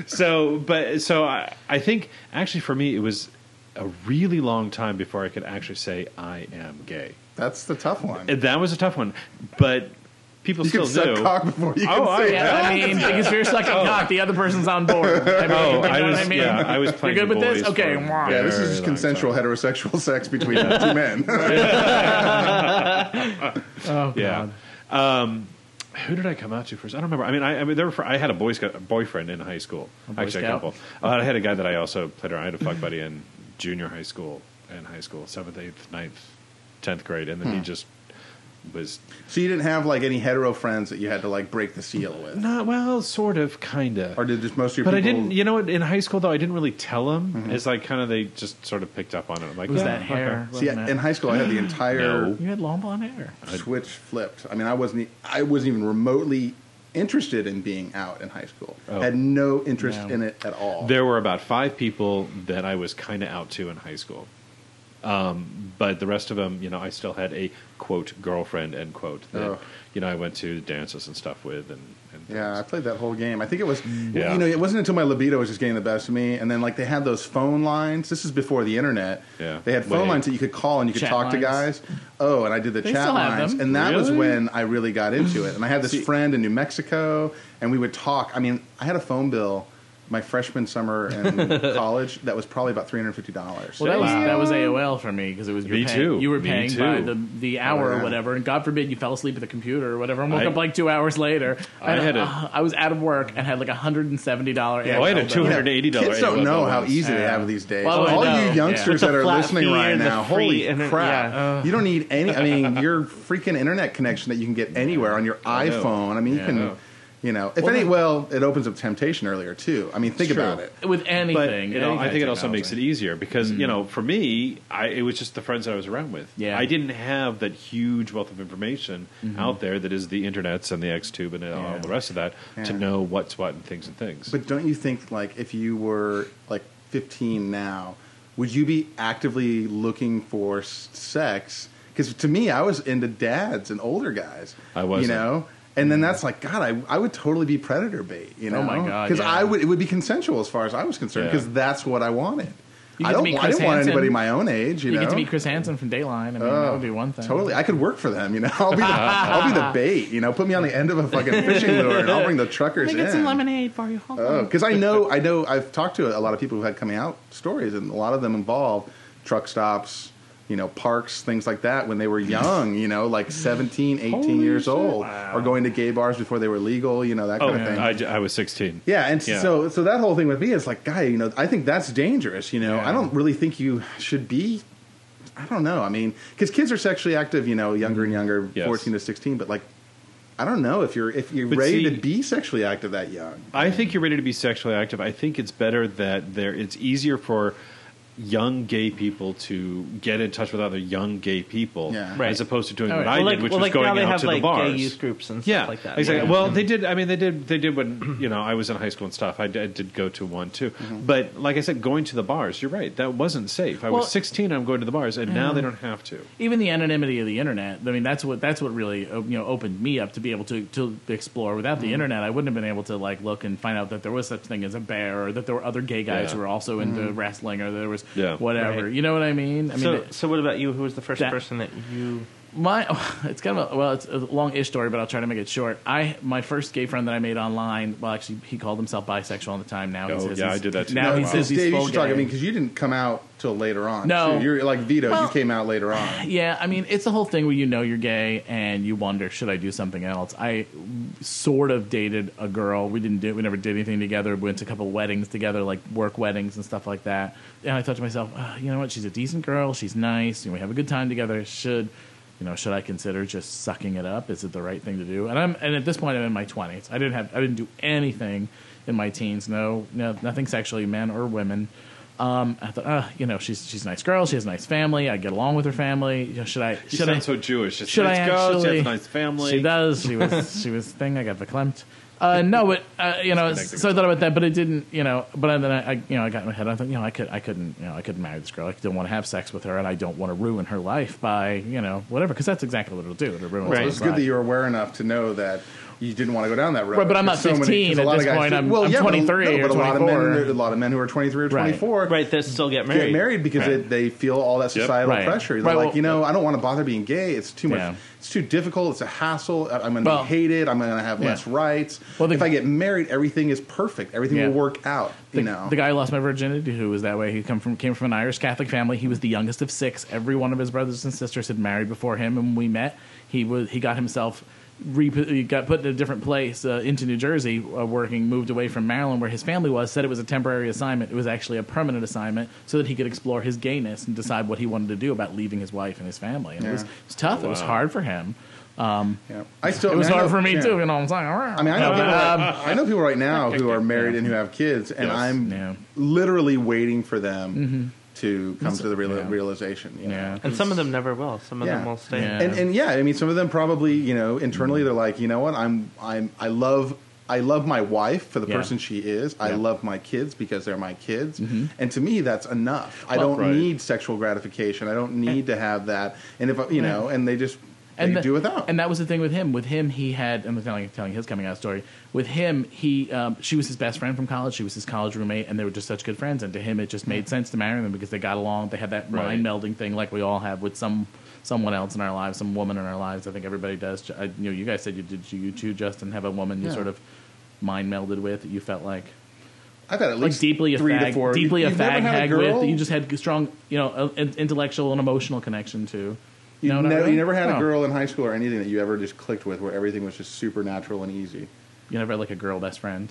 So, but so I, I think actually for me it was a really long time before I could actually say I am gay.
That's the tough one.
And that was a tough one, but people
You
still
can suck
knew.
cock before you
Oh,
can say
I-
Yeah, I mean, because if you're sucking cock, the other person's on board. I mean,
Oh,
you know
I
what
was
I mean?
yeah, I was playing
You're good with this? Okay,
for a
mwah.
Yeah, this is just consensual
time.
heterosexual sex between two men.
Oh,
Yeah.
God.
who did I come out to first? I don't remember. I mean, I, I mean, there were, I had a boy scout boyfriend in high school.
Boy
Actually, a couple. Uh, I had a guy that I also played around. I had a fuck buddy in junior high school and high school, seventh, eighth, ninth, tenth grade, and then he just was
So you didn't have like any hetero friends that you had to like break the seal with,
not well, sort of, kind of.
or did just most of your
But I didn't. You know what? In high school, though, I didn't really tell them.
Mm-hmm.
It's like kind of they just sort of picked up on it. I'm like,
It was
yeah,
that hair?
okay.
See,
wasn't it?
in high school, I had the entire
No.
you had long blonde hair.
switch flipped. I mean, I wasn't. e- I wasn't even remotely interested in being out in high school.
Oh.
Had no interest
No.
in it at all.
There were about five people that I was kind of out to in high school. Um, but the rest of them, you know, I still had a quote girlfriend end quote that
Oh.
you know I went to dances and stuff with, and, and
Yeah, I played that whole game. I think it was,
Yeah.
you know, it wasn't until my libido was just getting the best of me, and then like they had those phone lines. This is before the internet.
Yeah.
they had phone
Wait.
lines that you could call and you could
Chat
talk to guys. Oh, and I did the
They
chat
still have
lines,
them.
and that was when I really got into it. And I had this
See-
friend in New Mexico, and we would talk. I mean, I had a phone bill my freshman summer in college that was probably about three hundred fifty dollars.
Well, that was
Wow.
that was AOL for me because it was you were
Me
paying,
too.
You were
Me
paying
too.
by the the hour
Oh, yeah.
or whatever, and God forbid you fell asleep at the computer or whatever, and woke
I-
up like two hours later.
I had a-
uh, I was out of work and had like a hundred and seventy dollar.
Oh, I had a $280
Kids don't
AOL
know how
once.
easy they have these days.
Well,
All you youngsters
With the
that are listening right now, holy
internet-
crap!
yeah.
You don't need any. I mean, your freaking internet connection that you can get anywhere on your iPhone. I mean, you can,
I know.
You know, if
Well,
any. Well, it opens up temptation earlier too. I mean, think about it.
with
But
anything.
you know,
any
I think it also makes it easier because you mm. know, for me, I, it was just the friends that I was around with.
Yeah.
I didn't have that huge wealth of information mm-hmm. out there that is the internets and the XTube and all the rest of that to know what's what and things and things.
But don't you think, like, if you were like 15 now, would you be actively looking for sex? Because to me, I was into dads and older guys.
I wasn't.
You know. And then that's like God. I, I would totally be predator bait, you know.
Oh, my God,
Because
yeah.
I would it would be consensual as far as I was concerned
Yeah.
because that's what I wanted. I don't. I didn't want anybody my own age. You,
You
know.
get to meet Chris Hansen from Dateline. I mean, that
Oh,
would be one thing.
Totally, I could work for them. You know, I'll be the, I'll be the bait. You know, put me on the end of a fucking fishing lure, and I'll bring the truckers
Let me
in.
get some lemonade for you. Hold
Oh, because I know, I know, I've talked to a lot of people who had coming out stories, and a lot of them involve truck stops, you know, parks, things like that when they were young, you know, like 17, 18
Holy
years
shit.
old, or going to gay bars before they were legal, you know, that
oh,
kind of thing.
I, j- I was 16.
yeah, and
Yeah.
so so that whole thing with me is like, guy, you know, I think that's dangerous. You know,
Yeah.
I don't really think you should be. I don't know. I mean, because kids are sexually active, you know, younger and mm-hmm. younger,
Yes.
fourteen to sixteen. But like, I don't know if you're if you're
But
ready
see-
to be sexually active that young.
I think you're ready to be sexually active. I think it's better that there. It's easier for young gay people to get in touch with other young gay people
Yeah.
Right.
as opposed to doing what
yeah.
I
well,
did,
like,
which
well,
was
like
going
now they
out
have
to
like
the bars.
gay youth groups and stuff
yeah,
like that.
exactly.
Yeah.
Well, they did. I mean, they did. They did when you know I was in high school and stuff. I did, I did go to one too. But like I said, going to the bars, you're right. That wasn't safe. I
Well-
was 16. I'm going to the bars, and now they don't have to.
even the anonymity of the internet. I mean, that's what that's what really uh, you know opened me up to be able to to explore. Without
Mm-hmm.
the internet, I wouldn't have been able to like look and find out that there was such thing as a bear, or that there were other gay guys
Yeah.
who were also into wrestling, or there was
Yeah.
whatever.
Right.
You know what I mean? I mean,
so,
it-
so what about you? Who was the first
That-
person that you?
My it's kind of a, well, it's a long-ish story, but I'll try to make it short. I my first gay friend that I made online. Well, actually, he called himself bisexual at the time. Now he
Oh,
says
yeah,
he's-
I did that too.
Now
No,
he
wow.
says he's
Dave, you
full
should talk. I
gay.
mean, because you didn't come out till later on.
No.
too. you're like Vito.
Well-
you came out later on.
Yeah, I mean, it's the whole thing where you know you're gay and you wonder, should I do something else? I sort of dated a girl. We didn't do, we never did anything together. We went to a couple weddings together, like work weddings and stuff like that. And I thought to myself, "Ah, you know what? She's a decent girl. She's nice. And we have a good time together. Should you know? Should I consider just sucking it up? Is it the right thing to do? And I'm and at this point, I'm in my 20s. I didn't have I didn't do anything in my teens. No, no, nothing sexually, men or women. Um, I thought, uh, you know, she's she's a nice girl. She has a nice family. I get along with her family. You know, should I?
You
should I?
so Jewish. It's
should
nice
I
girl, she has a nice family.
She does. She was. she was thing. I got verklempt. Uh, no, but uh, you know, so I thought about that, but it didn't. You know, but then I, I, you know, I got in my head. I thought, you know, I could, I couldn't, you know, I couldn't marry this girl. I didn't want to have sex with her, and I don't want to ruin her life by, you know, whatever. Because that's exactly what it'll do. It'll ruin
Right.
So
her
it's good
life.
that you're aware enough to know that you didn't want to go down that road.
Right, but I'm not
Because
15
'cause
at
a lot
this
of guys
point.
do-
I'm-
well,
I'm
yeah, but-
23
no,
or
but a lot of
24.
men, a lot of men who are 23 or
Right.
24,
Right, they still get married.
get married because
Right.
it, they feel all that
Yep.
societal
Right.
pressure. They're
Right,
like,
well-
you know, I don't want to bother being gay. It's too much.
Yeah.
It's too difficult. It's a hassle. I- I'm going to
Well-
be hated. I'm going to have
Yeah.
less rights.
Well, the-
if I get married, everything is perfect. Everything
Yeah.
will work out.
The,
you know,
the guy who lost my virginity, who was that way, he come from came from an Irish Catholic family. He was the youngest of six. Every one of his brothers and sisters had married before him, and when we met, he was he got himself re- got put in a different place uh, into New Jersey, uh, working, moved away from Maryland, where his family was. Said it was a temporary assignment. It was actually a permanent assignment, so that he could explore his gayness and decide what he wanted to do about leaving his wife and his family. And it, was, it was tough. It was hard for him. Um,
Yeah. I still.
it was
I mean,
hard
know-
for me
yeah.
too. You know what I'm saying?
I mean, I know, people,
Um,
I know people right now who are married and who have kids, and
Yes.
I'm
Yeah.
literally waiting for them to come to the real,
yeah.
realization. You know?
Yeah.
And some of them never will. Some of
Yeah.
them will stay.
Yeah.
and and yeah, I mean, some of them probably, you know, internally mm-hmm. they're like, you know what, I'm I'm I love. I love my wife for the
Yeah.
person she is. I
Yeah.
love my kids because they're my kids. Mm-hmm. And to me, that's enough. I don't
right.
need sexual gratification. I don't need to have that. And if I- you know, and they just they
and the-
do without.
And that was the thing with him. With him, he had. I'm telling telling his coming out story. With him, he um, she was his best friend from college. She was his college roommate, and they were just such good friends. And to him, it just made sense to marry them because they got along. They had that
Right.
mind melding thing, like we all have with some someone else in our lives, some woman in our lives. I think everybody does. I, you know, you guys said you did. You too, Justin, have a woman you
Yeah.
sort of mind melded with that you felt like
I've had at
like
least
deeply a
three
fag,
to four.
deeply
You-
a fag hag with that you just had strong, you know, uh, intellectual and emotional connection to.
You,
No, not
never,
really?
you never had a
Oh.
girl in high school or anything that you ever just clicked with where everything was just supernatural and easy.
You never had like a girl best friend.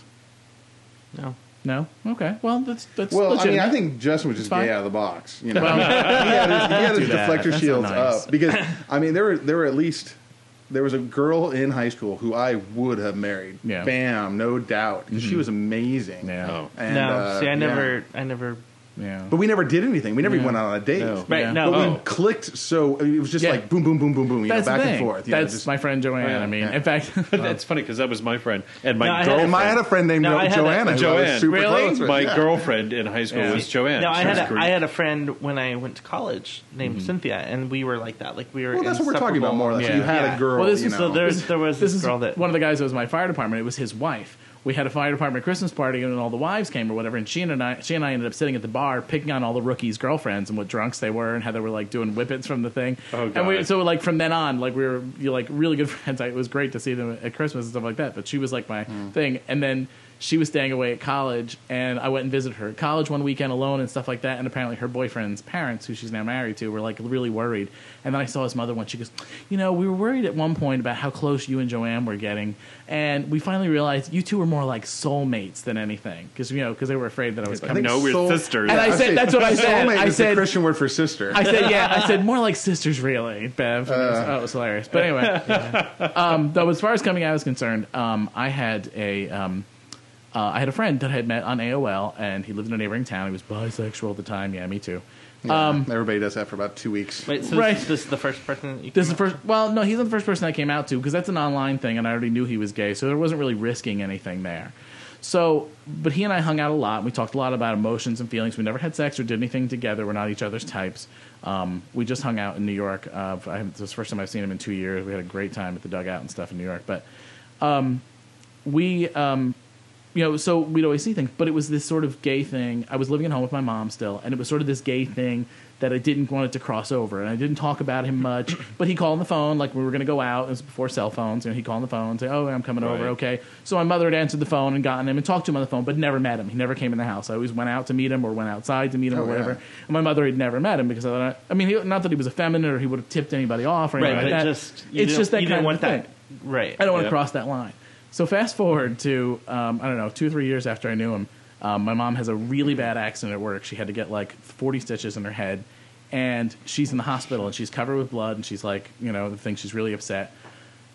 No.
No. Okay. Well, that's that's.
Well, I mean. I think Justin was just
It's
gay out of the box. You know,
Well-
he had his, he had his
do that.
deflector
so
shields
nice.
up because I mean, there were there were at least there was a girl in high school who I would have married.
Yeah.
Bam, no doubt. 'cause She was amazing.
Yeah.
Oh.
And,
no.
uh,
See, I
yeah.
never. I never.
Yeah.
But we never did anything. We never
Yeah.
even went on a date.
No.
Right.
Yeah.
No.
But
Oh.
we clicked so it was just
Yeah.
like boom, boom, boom, boom, boom. You
That's
know, back
the thing.
and forth. you know,
That's
just-
my friend Joanne.
Yeah,
I mean,
yeah.
in fact,
That's funny because that was my friend and my
No,
girlfriend.
And I had a friend named
No, I had a-
Joanna. who I was
Joanne.
super
Really?
close with.
my
yeah.
girlfriend in high school
Yeah.
was Joanne.
No, I had
was
a, had a friend when I went to college named mm-hmm. Cynthia, and we were like that. Like we were.
Well, that's what we're talking about more or less. You had a girl.
Well, this is-
there was there
this
this girl that
one of the guys that was my fire department. It was his wife. We had a fire department Christmas party, and all the wives came or whatever. And she and I, she and I ended up sitting at the bar, picking on all the rookies' girlfriends and what drunks they were, and how they were like doing whippets from the thing.
Oh, God.
And we, so like from then on, like we were like really good friends. I, it was great to see them at Christmas and stuff like that. But she was like my hmm. thing, and then. She was staying away at college, and I went and visited her at college one weekend alone and stuff like that. And apparently, her boyfriend's parents, who she's now married to, were like really worried. And then I saw his mother once. She goes, "You know, we were worried at one point about how close you and Joanne were getting, and we finally realized you two were more like soulmates than anything, because you know, because they were afraid that I was
I
coming."
think
No, we're
soul-
sisters.
And I
I'd
said- that's what I said.
soulmate
I
is the
said-
Christian word for sister.
I said, yeah. I said, more like sisters, really, Bev. And it was-
Uh.
oh, it was hilarious. But anyway, um, though, as far as coming out is concerned, um, I had a, um, uh, I had a friend that I had met on AOL, and he lived in a neighboring town. He was bisexual at the time. Yeah, me too.
Yeah,
um,
everybody does that for about two weeks.
Wait, so
Right.
this, this is the first person that you
This is the first. Well, no, he's not the first person I came out to because that's an online thing, and I already knew he was gay, so there wasn't really risking anything there. So, but he and I hung out a lot. and We talked a lot about emotions and feelings. We never had sex or did anything together. We're not each other's types. Um, we just hung out in New York. Uh, I, this was the first time I've seen him in two years. We had a great time at the dugout and stuff in New York. But um, we, um, you know, so we'd always see things. But it was this sort of gay thing. I was living at home with my mom still, and it was sort of this gay thing that I didn't want it to cross over. And I didn't talk about him much. But he called on the phone, like we were going to go out. It was before cell phones. You know, he called on the phone and say, "Oh, I'm coming over." Okay. So my mother had answered the phone and gotten him and talked to him on the phone, but never met him. He never came in the house. I always went out to meet him or went outside to meet him
Oh,
or whatever.
yeah.
And my mother had never met him because I thought, I mean, he, not that he was effeminate or he would have tipped anybody off or anything
Right,
like
but
that.
just
it's just that
you
kind
didn't
of
want
thing.
that. Right.
I don't want to cross that line. So fast forward to um, I don't know two or three years after I knew him, um, my mom has a really bad accident at work. She had to get like forty stitches in her head, and she's in the hospital and she's covered with blood and she's like you know the thing she's really upset.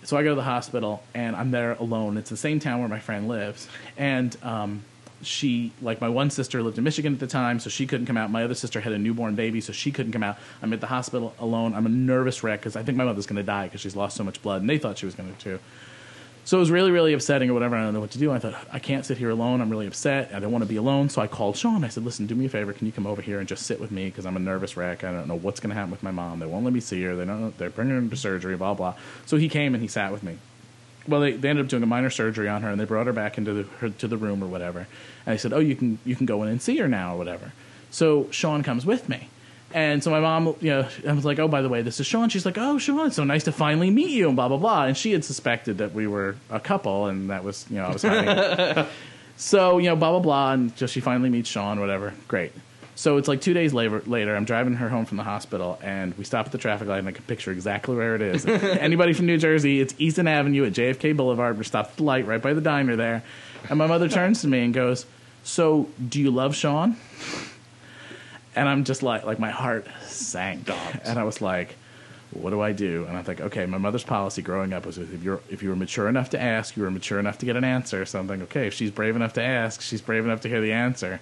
So I go to the hospital and I'm there alone. It's the same town where my friend lives, and um, she like my one sister lived in Michigan at the time, so she couldn't come out. My other sister had a newborn baby, so she couldn't come out. I'm at the hospital alone. I'm a nervous wreck because I think my mother's going to die because she's lost so much blood, and they thought she was going to too. So it was really, really upsetting or whatever. I don't know what to do. I thought, I can't sit here alone. I'm really upset. I don't want to be alone. So I called Sean. I said, listen, do me a favor. Can you come over here and just sit with me? Because I'm a nervous wreck. I don't know what's going to happen with my mom. They won't let me see her. They don't, they're bringing her to surgery, blah, blah. So he came and he sat with me. Well, they, they ended up doing a minor surgery on her, and they brought her back into the, her, to the room or whatever. And I said, oh, you can, you can go in and see her now or whatever. So Sean comes with me. And so my mom, you know, I was like, "Oh, by the way, this is Sean." She's like, "Oh, Sean, it's so nice to finally meet you," and blah blah blah. And she had suspected that we were a couple, and that was, you know, I was hiding. so you know, blah blah blah, and just she finally meets Sean, whatever. Great. So it's like two days later. Later, I'm driving her home from the hospital, and we stop at the traffic light, and I can picture exactly where it is. Anybody from New Jersey? It's Easton Avenue at JFK Boulevard. We stop at the light right by the diner there, and my mother turns to me and goes, "So, do you love Sean?" And I'm just like, like my heart sank, and I was like, "What do I do?" And I think, okay, my mother's policy growing up was if you're if you were mature enough to ask, you were mature enough to get an answer. So I'm like, okay, if she's brave enough to ask, she's brave enough to hear the answer.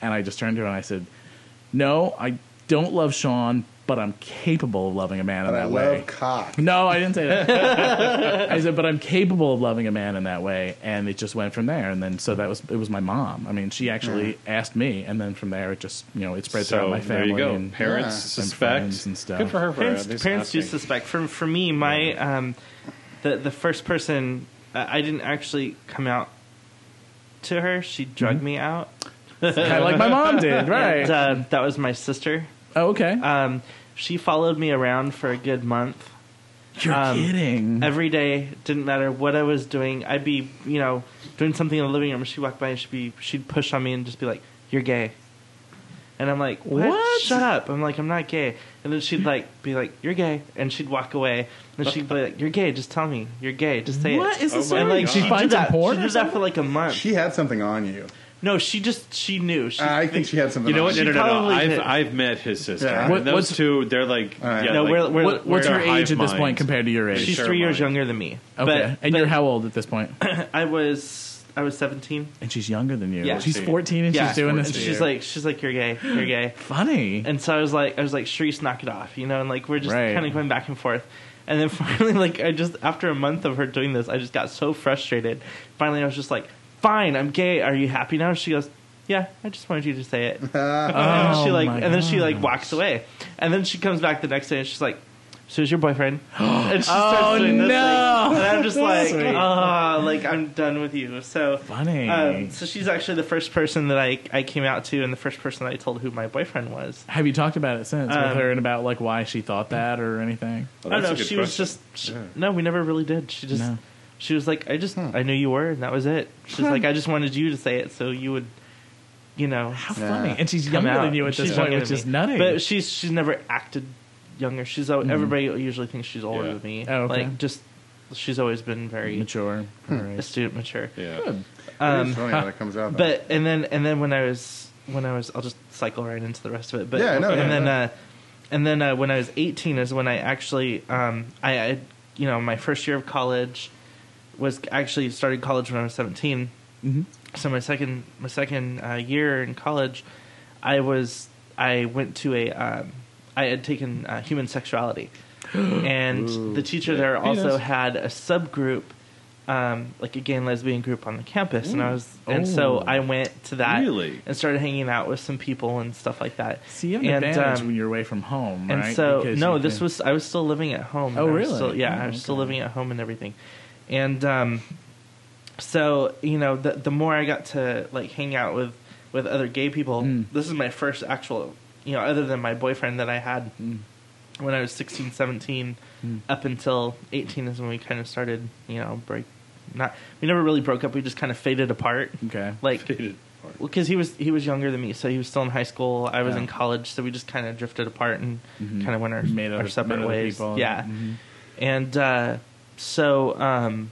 And I just turned to her and I said, "No, I don't love Sean, but I'm capable of loving a man in
But I
that
love
way."
cock.
No, I didn't say that. I said, but I'm capable of loving a man in that way, and it just went from there. And then so that was it was my mom. I mean, she actually asked me, and then from there it just you know it spread
So
throughout my
there
family.
you go.
And,
Parents
Yeah.
and
suspect.
friends and stuff.
Good for her for
parents,
at
parents do suspect. For for me, my um, the the first person uh, I didn't actually come out to her. She drugged
Mm-hmm.
me out.
kind of like my mom did, right?
And, uh, that was my sister.
Oh, okay.
Um, she followed me around for a good month.
You're
um,
kidding.
Every day, didn't matter what I was doing. I'd be, you know, doing something in the living room. She'd walk by and she'd be, she'd push on me and just be like, "You're gay," and I'm like, "What?
What?
Shut up!" I'm like, "I'm not gay." And then she'd like be like, "You're gay," and she'd walk away. And she'd be like, "You're gay. Just tell me. You're gay. Just say
What
it."
is the
Oh
and like
God.
she
she
finds
did that.
porn.
She
or
did that for like a month.
She had something on you.
No, she just she knew. She, uh,
I think she had something.
You know
on
what? No,
She
no, no, no.
probably
I've
did.
I've met his sister.
Yeah.
And
What-
those
what's-
two, they're like,
All right.
yeah,
No,
like,
we're- we're-
What, what's
we're hive
age at this
minds.
point compared to your age?
she's
Sure,
three years
mine.
younger than me.
okay,
But,
and
but
you're how old at this point?
I was I was 17.
And she's younger than you.
Yeah.
she's 14 and
yeah,
she's doing this.
and
to
she's
you.
like she's like you're gay, you're gay.
funny.
And so I was like, I was like, Sharice, knock it off, you know, and like we're just
Right.
kind of going back and forth. And then finally, like I just after a month of her doing this, I just got so frustrated. Finally, I was just like, "Fine, I'm gay. Are you happy now?" She goes, "Yeah, I just wanted you to say it." and
oh,
she like, and then she like walks away. And then she comes back the next day, and she's like, "So is your boyfriend?" and she starts
Oh,
doing this,
no.
like, and I'm just like,
Sweet.
"Ah, like I'm done with you." So
Funny.
Um, so she's actually the first person that I I came out to, and the first person that I told who my boyfriend was.
Have you talked about it since with
Um,
her and about like why she thought that or anything?
Well,
I don't know.
good
She was just she,
Yeah.
no. We never really did. She just
No.
She was like, I just I knew you were, and that was it. She's like, I just wanted you to say it so you would, you know,
How
Yeah.
funny. And she's younger
out.
than you at
She's
this point, which
than
is
me.
nutty.
But she's she's never acted younger. She's al everybody usually thinks she's older
Yeah.
than me.
Oh, okay.
Like just she's always been very
mature. All right.
astute, mature.
Yeah.
Good.
Um,
funny how that comes out. though.
but and then and then when I was when I was I'll just cycle right into the rest of it. But
Yeah, no,
and
yeah,
then
no.
uh, and then uh, when I was 18 is when I actually um, I, I you know my first year of college was actually started college when I was 17.
Mhm.
So my second my second uh, year in college, I was I went to a um, I had taken uh, human sexuality, and the teacher there also had a subgroup, um, like a gay and lesbian group on the campus, and I was and so
Oh.
I went to that
Really?
and started hanging out with some people and stuff like that.
See, you have an
And,
advantage
um,
when you're away from home,
and
right?
so
Because
no, this
can-
was I was still living at home.
Oh, really?
Still, yeah,
Oh,
I was still living at home and everything. And um, so you know, the the more I got to like hang out with with other gay people,
Mm.
this is my first actual, you know, other than my boyfriend that I had
Mm.
when I was 16, 17,
Mm.
up until 18 is when we kind of started, you know, break. Not we never really broke up. We just kind of faded apart.
okay.
Like
Faded apart.
because he was he was younger than me, so he was still in high school. I was
Yeah.
in college, so we just kind of drifted apart and
Mhm.
kind of went our,
Made
our
other-
separate
met
ways.
people.
Yeah,
Mhm.
and uh, so um,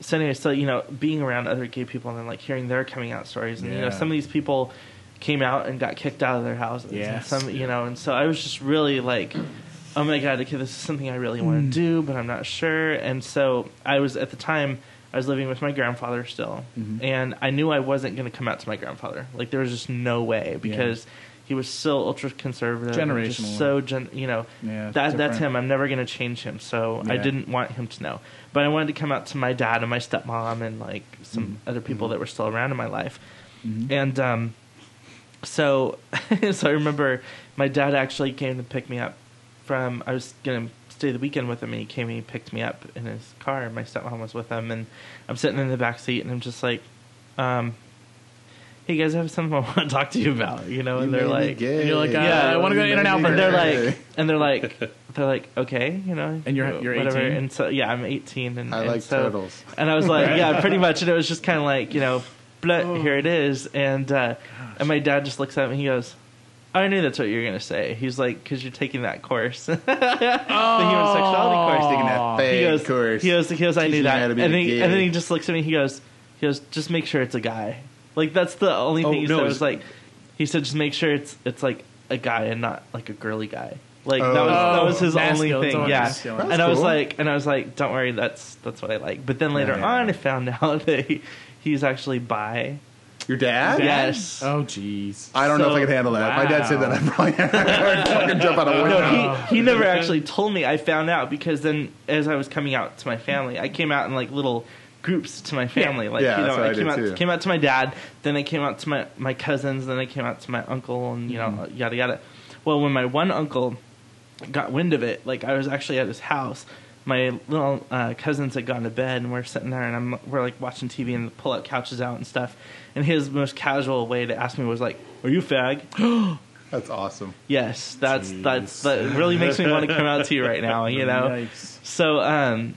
so anyway, so you know, being around other gay people and then like hearing their coming out stories, and you know, some of these people came out and got kicked out of their houses. and some you know, and so I was just really like. Oh my god! Okay, this is something I really want
Mm.
to do, but I'm not sure. And so I was at the time I was living with my grandfather still,
Mhm.
and I knew I wasn't going to come out to my grandfather. Like there was just no way because he was so ultra conservative,
Generational.
just so gen- you know
Yeah,
that that's him. I'm never going to change him, so I didn't want him to know. But I wanted to come out to my dad and my stepmom and like some
Mhm.
other people that were still around in my life,
Mhm.
and um, so so I remember my dad actually came to pick me up from. I was going to stay the weekend with him, and he came and he picked me up in his car. My stepmom was with him, and I'm sitting in the back seat, and I'm just like, um, "Hey guys, I have something I want to talk to you about," you know. And
You
they're like,
and you're like, uh,
Yeah,
I want to go
You
in and out, but
and they're like, and they're like, they're like, okay, you know,
And you're- you're
whatever.
18?
And so yeah, I'm 18, and
I
and
like
so,
turtles.
And I was like, yeah, pretty much. And it was just kind of like, you know, but
Oh.
here it is. And uh, and my dad just looks at me. And he goes, "I knew that's what you were gonna say." He's like, "Cause you're taking that course, the human sexuality course."
Taking that
he goes,
course.
he goes, he goes, I knew that, and then, he, and then he just looks at me. He goes, he goes, just make sure it's a guy. Like that's the only
Oh,
thing he
no,
said
it's-
was like, he said, just make sure it's it's like a guy and not like a girly guy. Like that was that
Oh.
was his only thing.
it's
Yeah, and
That's
I was like, and I was like, don't worry, that's that's what I like. But then later
Yeah.
on, I found out that he, he's actually bi.
Your dad?
Yes.
Oh, jeez.
I don't know if I can handle that. My dad said that I probably I'd fucking jump out a window.
No, he, he never actually told me. I found out because then, as I was coming out to my family, I came out in like little groups to my family. Like
Yeah,
you
that's
know,
what
I
I
came
did,
out
too.
came out to my dad, then I came out to my my cousins, then I came out to my uncle, and you know,
Mm-hmm.
yada yada. Well, when my one uncle got wind of it, like I was actually at his house. My little uh, cousins had gone to bed, and we're sitting there, and I'm we're like watching TV and pull out couches out and stuff. And his most casual way to ask me was like, "Are you a fag?"
That's awesome.
Yes, that's that's that really makes me want to come out to you right now. You know.
Yikes.
So um,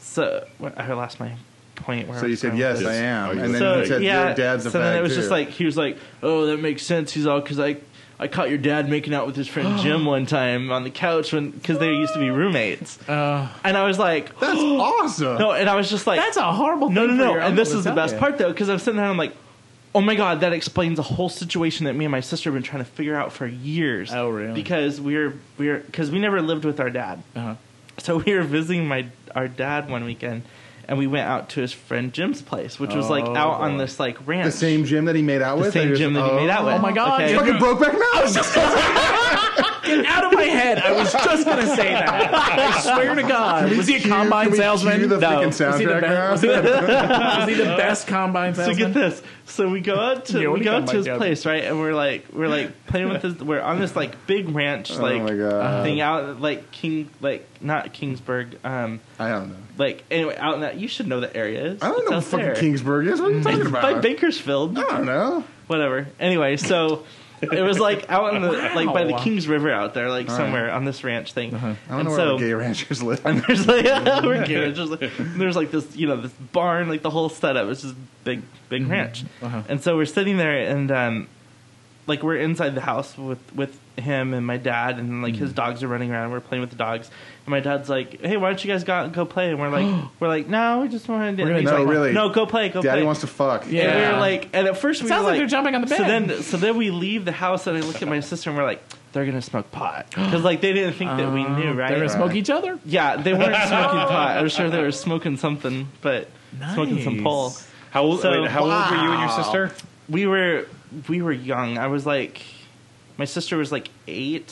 so what- I lost my point. Where
So
I
you
was
said
going
yes,
with
I
this.
am, and then
So
you said
yeah,
your dad's a
so then
fag
it was
too.
just like he was like, "Oh, that makes sense." He's all because I I caught your dad making out with his friend Jim one time on the couch when because they used to be roommates,
Uh,
and I was like,
that's awesome.
no, and I was just like,
that's a horrible.
no, no,
thing for
no.
your
And
uncle
this
to
is the
tell
best
you.
part though, because I'm sitting there, and I'm like, oh my god, that explains the whole situation that me and my sister have been trying to figure out for years.
Oh, really?
Because we were we were because we never lived with our dad,
Uh-huh.
so we were visiting my our dad one weekend. And we went out to his friend Jim's place, which was like
Oh,
out on
oh.
this like ranch.
the same gym that he made out with?
The
with.
same gym that he made out oh. with.
Oh my God,
Okay.
you
Fucking Brokeback Mountain.
Get out of my head! I was just gonna say that. I swear to God, was he a
cue-
combine
can we
salesman?
cue the
no.
freaking
Was he the
soundtrack
best?
now?
Was he the, was he the best combine
So
salesman?
get this. So we go out to we go out to his
Dowd?
place, right? And we're like we're like playing with this. We're on this like big ranch, like
oh my god.
thing out like King, like not Kingsburg, um,
I don't know.
like anyway out in that. You should know the area areas.
I don't know what
It's out
fucking
there.
Kingsburg is. What are you talking
It's
about?
by Bakersfield,
I don't know.
whatever. Anyway, so. It was like out in the like by the Kings River out there, like
All
somewhere on this ranch thing.
I don't
And
know
so-
where the gay ranchers live.
And there's like we're kidding. Just like, there's like this, you know, this barn, like the whole setup. It's just big, big ranch.
Uh-huh.
And so we're sitting there, and um, like we're inside the house with with him and my dad, and like his mm. dogs are running around. We're playing with the dogs, and my dad's like, "Hey, why don't you guys go out and go play?" And we're like, "We're like, no, we just want to."
We're gonna
he's
No,
like,
really.
no, go play, go
Daddy
play.
wants to fuck.
Yeah.
And we were like, and at first we
sounds
were
like
like,
they're jumping on the bed.
So
bed.
then, so then we leave the house, and I look at my sister, and we're like, they're gonna smoke pot because like they didn't think that we um, knew, right?
They're gonna smoke each other.
Yeah, they weren't smoking pot. I was sure they were smoking something, but smoking some
Nice.
pole.
How old?
So-
wait, how old were you and your sister?
We were we were young. I was like, my sister was like eight,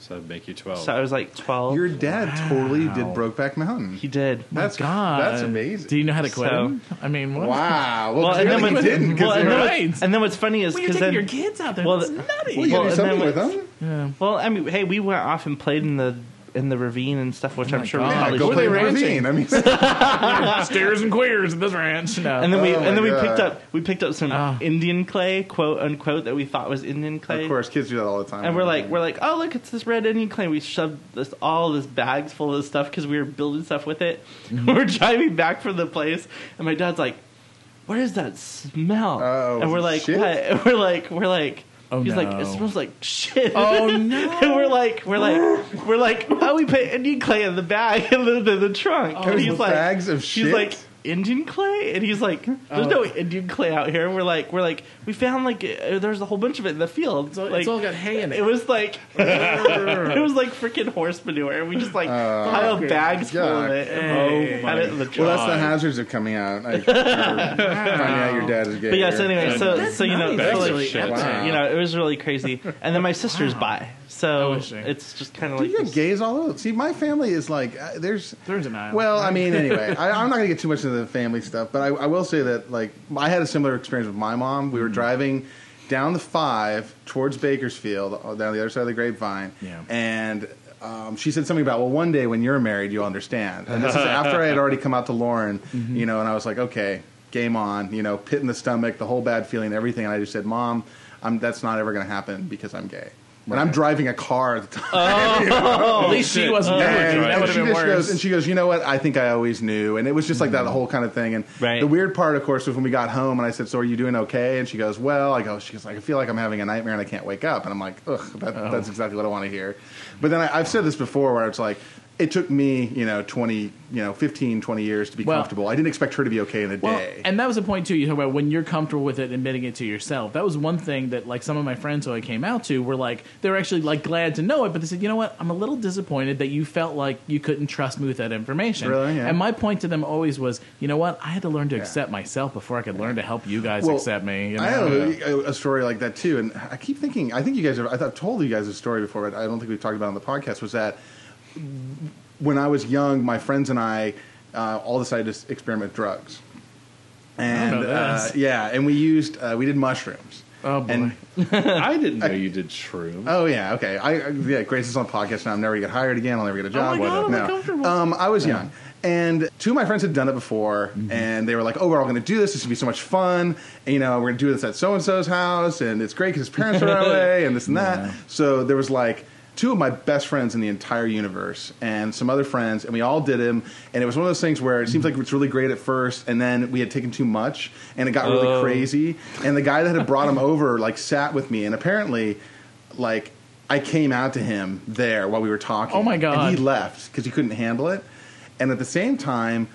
So that'd make you twelve.
so I was like twelve.
Your dad totally did Brokeback Mountain.
he did.
That's
God,
That's amazing.
Do you know how to quit
So-
him? I mean, what?
Wow. Well,
Well, and then
clearly
when
you didn't. 'cause
well, and,
they're-
then
Right.
what's, and then what's funny is
Well, you're
because
taking
then
your kids out there.
well,
That's
the-
nutty.
well, you
well,
gotta do
and then
something with them.
yeah.
well, I mean, hey, we went off and played in the in the ravine and stuff, which
Oh
I'm sure
God.
we
Yeah,
probably
go
What
should
play
they.
Ravine. I mean,
Stairs and queers at this ranch. No.
And then we
Oh my
and then we
God.
picked up we picked up some
Oh.
Indian clay, quote unquote, that we thought was Indian clay.
of course, kids do that all the time.
And we're like, we're like, oh look, it's this red Indian clay. We shoved this all this bags full of this stuff because we were building stuff with it.
Mm-hmm.
we're driving back from the place, and my dad's like, "What is that smell?"
Oh,
and we're like,
shit?
"What?" And we're like, we're like.
Oh,
He's like, it smells like shit.
Oh, no.
and we're like, we're like, we're like, how we put Indian clay in the bag in the, the, the trunk? Oh, and he's like,
bags of
He's
shit?
like Indian clay, and he's like, "There's no Indian clay out here." And we're like, "We're like, we found like uh, there's a whole bunch of it in the field.
It's all,
like,
it's all got hay in it.
it was like it was like freaking horse manure. We just like piled bags full of it and
Hey.
had it in the trunk.
well, that's the hazards of coming out. Like, or finding out your dad is gay.
but yeah, so anyway, so
That's
so you know,
nice,
so, like,
Wow.
you know, it was really crazy. And then my sister's bi, so
Oh, is she?
it's just kind of
Dude,
like
you got gays all over. See, my family is like, uh, there's.
They're in.
Well, I mean, anyway, I, I'm not going to get too much into the family stuff, but I, I will say that, like, I had a similar experience with my mom. We were driving down the five towards Bakersfield, uh, down the other side of the grapevine,
Yeah.
and um, she said something about, well, one day when you're married, you'll understand. And this is after I had already come out to Lauren, you know, and I was like, okay, game on, you know, pit in the stomach, the whole bad feeling, everything. And I just said, Mom, I'm, that's not ever going to happen because I'm gay. And I'm driving a car at the time. Oh.
At least she wasn't.
And,
That
and she
have
just
worse.
goes, and she goes, you know what? I think I always knew, and it was just like that mm-hmm. whole kind of thing. And
Right.
the weird part, of course, was when we got home, and I said, "So are you doing okay?" And she goes, "Well," I go, "She goes, like, I feel like I'm having a nightmare, and I can't wake up." And I'm like, "Ugh, that, that's oh. exactly what I want to hear." But then I, I've said this before, where it's like. It took me, you know, 20, you know, 15, 20 years to be
Well-
comfortable. I didn't expect her to be okay in a
Well,
day.
and that was the point too. You talk about when you're comfortable with it, admitting it to yourself. That was one thing that, like, some of my friends who I came out to were like, they were actually like glad to know it, but they said, you know what, I'm a little disappointed that you felt like you couldn't trust me with that information.
Really? Yeah.
And my point to them always was, you know what, I had to learn to accept myself before I could learn to help you guys
Well,
accept me. You know?
I have a, a story like that too, and I keep thinking. I think you guys have. I thought I've told you guys a story before, but I don't think we've talked about it on the podcast. Was that when I was young, my friends and I uh, all decided to experiment with drugs, and uh, yeah, and we used uh, we did mushrooms.
Oh, boy.
I didn't know you did shrooms.
Oh yeah, okay. I I- yeah, Grace is on the podcast now. I'm never gonna get hired again. I'll never get a job.
Oh my God,
no.
uncomfortable.
Um, I was young, and two of my friends had done it before, and they were like, "Oh, we're all gonna do this. This is gonna be so much fun. And, you know, we're gonna do this at so and so's house, and it's great because his parents are away, and this and that." So there was like. Two of my best friends in the entire universe, and some other friends, and we all did him. And it was one of those things where it seems like it's really great at first, and then we had taken too much, and it got really
Oh.
crazy. And the guy that had brought him over, like, sat with me, and apparently, like I came out to him there while we were talking.
Oh, my God.
And he left because he couldn't handle it. And at the same time,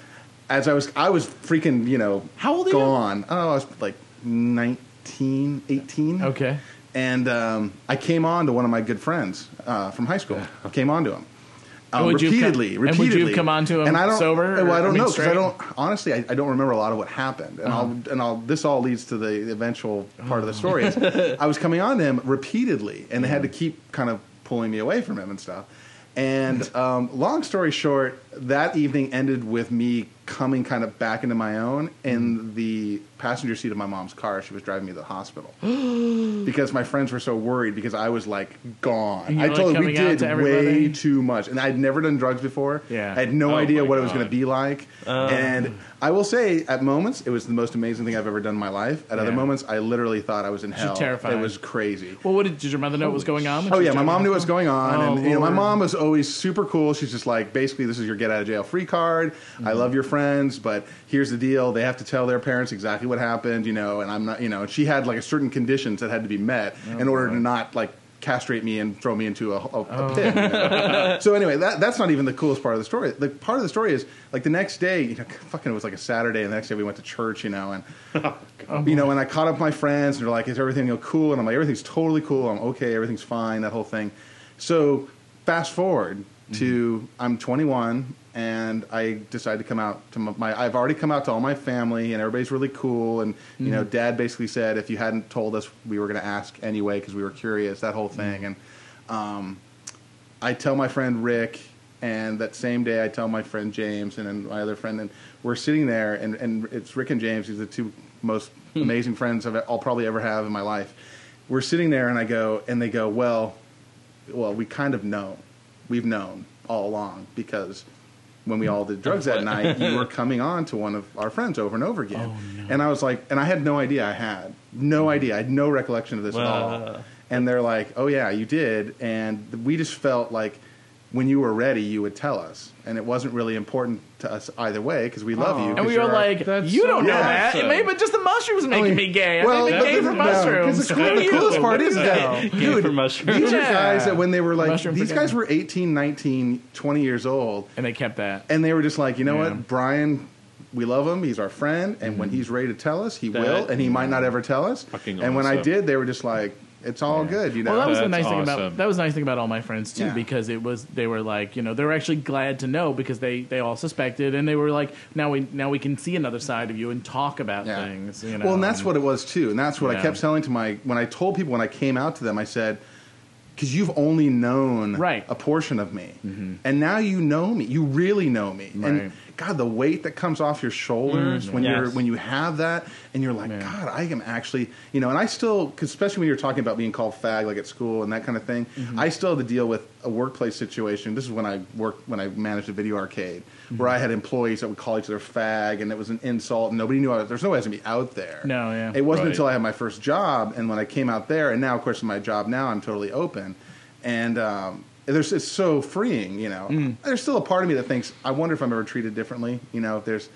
as I was, I was freaking, you know,
How old are you?
gone. Oh, I was like 19, 18.
Okay.
And um, I came on to one of my good friends uh, from high school. I came on to him. Um,
would you come-
repeatedly,
and would you
repeatedly.
come on to him
and I don't,
sober
Well, I don't
mean,
know because I don't. Honestly, I, I don't remember a lot of what happened, and
Uh-huh.
I'll and I'll. This all leads to the eventual part of the story. is I was coming on to him repeatedly, and they had to keep kind of pulling me away from him and stuff. And um, long story short, that evening ended with me coming kind of back into my own in mm. the passenger seat of my mom's car. She was driving me to the hospital because my friends were so worried because I was like gone. I
were,
told
like,
them we did
to
way too much, and I'd never done drugs before.
Yeah.
I had no
Oh
idea what it was going to be like, oh. and I will say, at moments, it was the most amazing thing I've ever done in my life. At other moments, I literally thought I was in hell.
terrified.
It was crazy.
Well, what did, did your mother know what was going on?
Oh yeah, my mom knew what was going on,
Oh,
and you know, my mom was always super cool. She's just like, basically, this is your get out of jail free card.
Mm-hmm.
I love your friends, but here's the deal: they have to tell their parents exactly what happened, you know. And I'm not, you know, she had like a certain conditions that had to be met
Oh,
in order to not like castrate me and throw me into a, a, a
Oh.
pit. you know? so anyway, that that's not even the coolest part of the story. The part of the story is like the next day, you know, fucking it was like a Saturday, and the next day we went to church, you know, and
Oh,
you know, and I caught up with my friends, and they're like, "Is everything you know, cool?" And I'm like, "Everything's totally cool. I'm okay. Everything's fine." That whole thing. So fast forward to I'm 21, and I decided to come out to my, my. I've already come out to all my family, and everybody's really cool. And you know, mm-hmm. Dad basically said, "If you hadn't told us, we were going to ask anyway because we were curious." That whole mm-hmm. thing, and um, I tell my friend Rick, and that same day I tell my friend James and then my other friend, and we're sitting there, and, and it's Rick and James. These are the two most hmm. amazing friends I've, I'll probably ever have in my life. We're sitting there, and I go, and they go, well, well, we kind of know, we've known all along because when we all did drugs that night, you were coming on to one of our friends over and over again. Oh, and I was like, and I had no idea I had. No mm-hmm. idea. I had no recollection of this at all. And they're like, oh, yeah, you did. And we just felt like when you were ready, you would tell us. And it wasn't really important to us either way because we love you.
And we were like,
That's
you don't know that.
awesome.
It may, but just the mushrooms making
mean,
me gay. I
well,
think
but
they gay
the-
for
no, 'cause
mushrooms.
the cool- the coolest part is that,
Gay
dude,
for mushrooms.
these are
Yeah.
guys that when they were like,
Mushroom
these guys were 18, 19, 20 years old,
and they kept that.
and they were just like, you know
Yeah.
what, Brian, we love him. He's our friend, and when mm-hmm. he's ready to tell us, he
That-
will, and he might not mm-hmm. ever tell us.
Fucking
and when I did, they were just like, it's all good, you know.
Well, that was the
That's
nice thing about that was the nice thing about all my friends too,
Yeah.
because it was they were like you know they were actually glad to know because they they all suspected and they were like now we now we can see another side of you and talk about
Yeah.
things. You know,
Well, and that's what it was too, and that's what I kept telling to my when I told people when I came out to them, I said, because you've only known
Right. Mm-hmm.
a portion of me, and now you know me, you really know me, and
Right.
God, the weight that comes off your shoulders mm-hmm. when you're when you have that, and you're like,
Yeah.
God, I am actually, you know. And I still, 'cause especially when you're talking about being called fag, like at school and that kind of thing, mm-hmm. I still had to deal with a workplace situation. This is when I worked when I managed a video arcade, where mm-hmm. I had employees that would call each other fag, and it was an insult, and nobody knew. I was, there's no way I was gonna be out there.
No, yeah.
It wasn't
Right.
until I had my first job, and when I came out there, and now, of course, in my job now, I'm totally open, and um, there's it's so freeing. You know,
Mm.
there's still a part of me that thinks, I wonder if I'm ever treated differently. You know, if there's,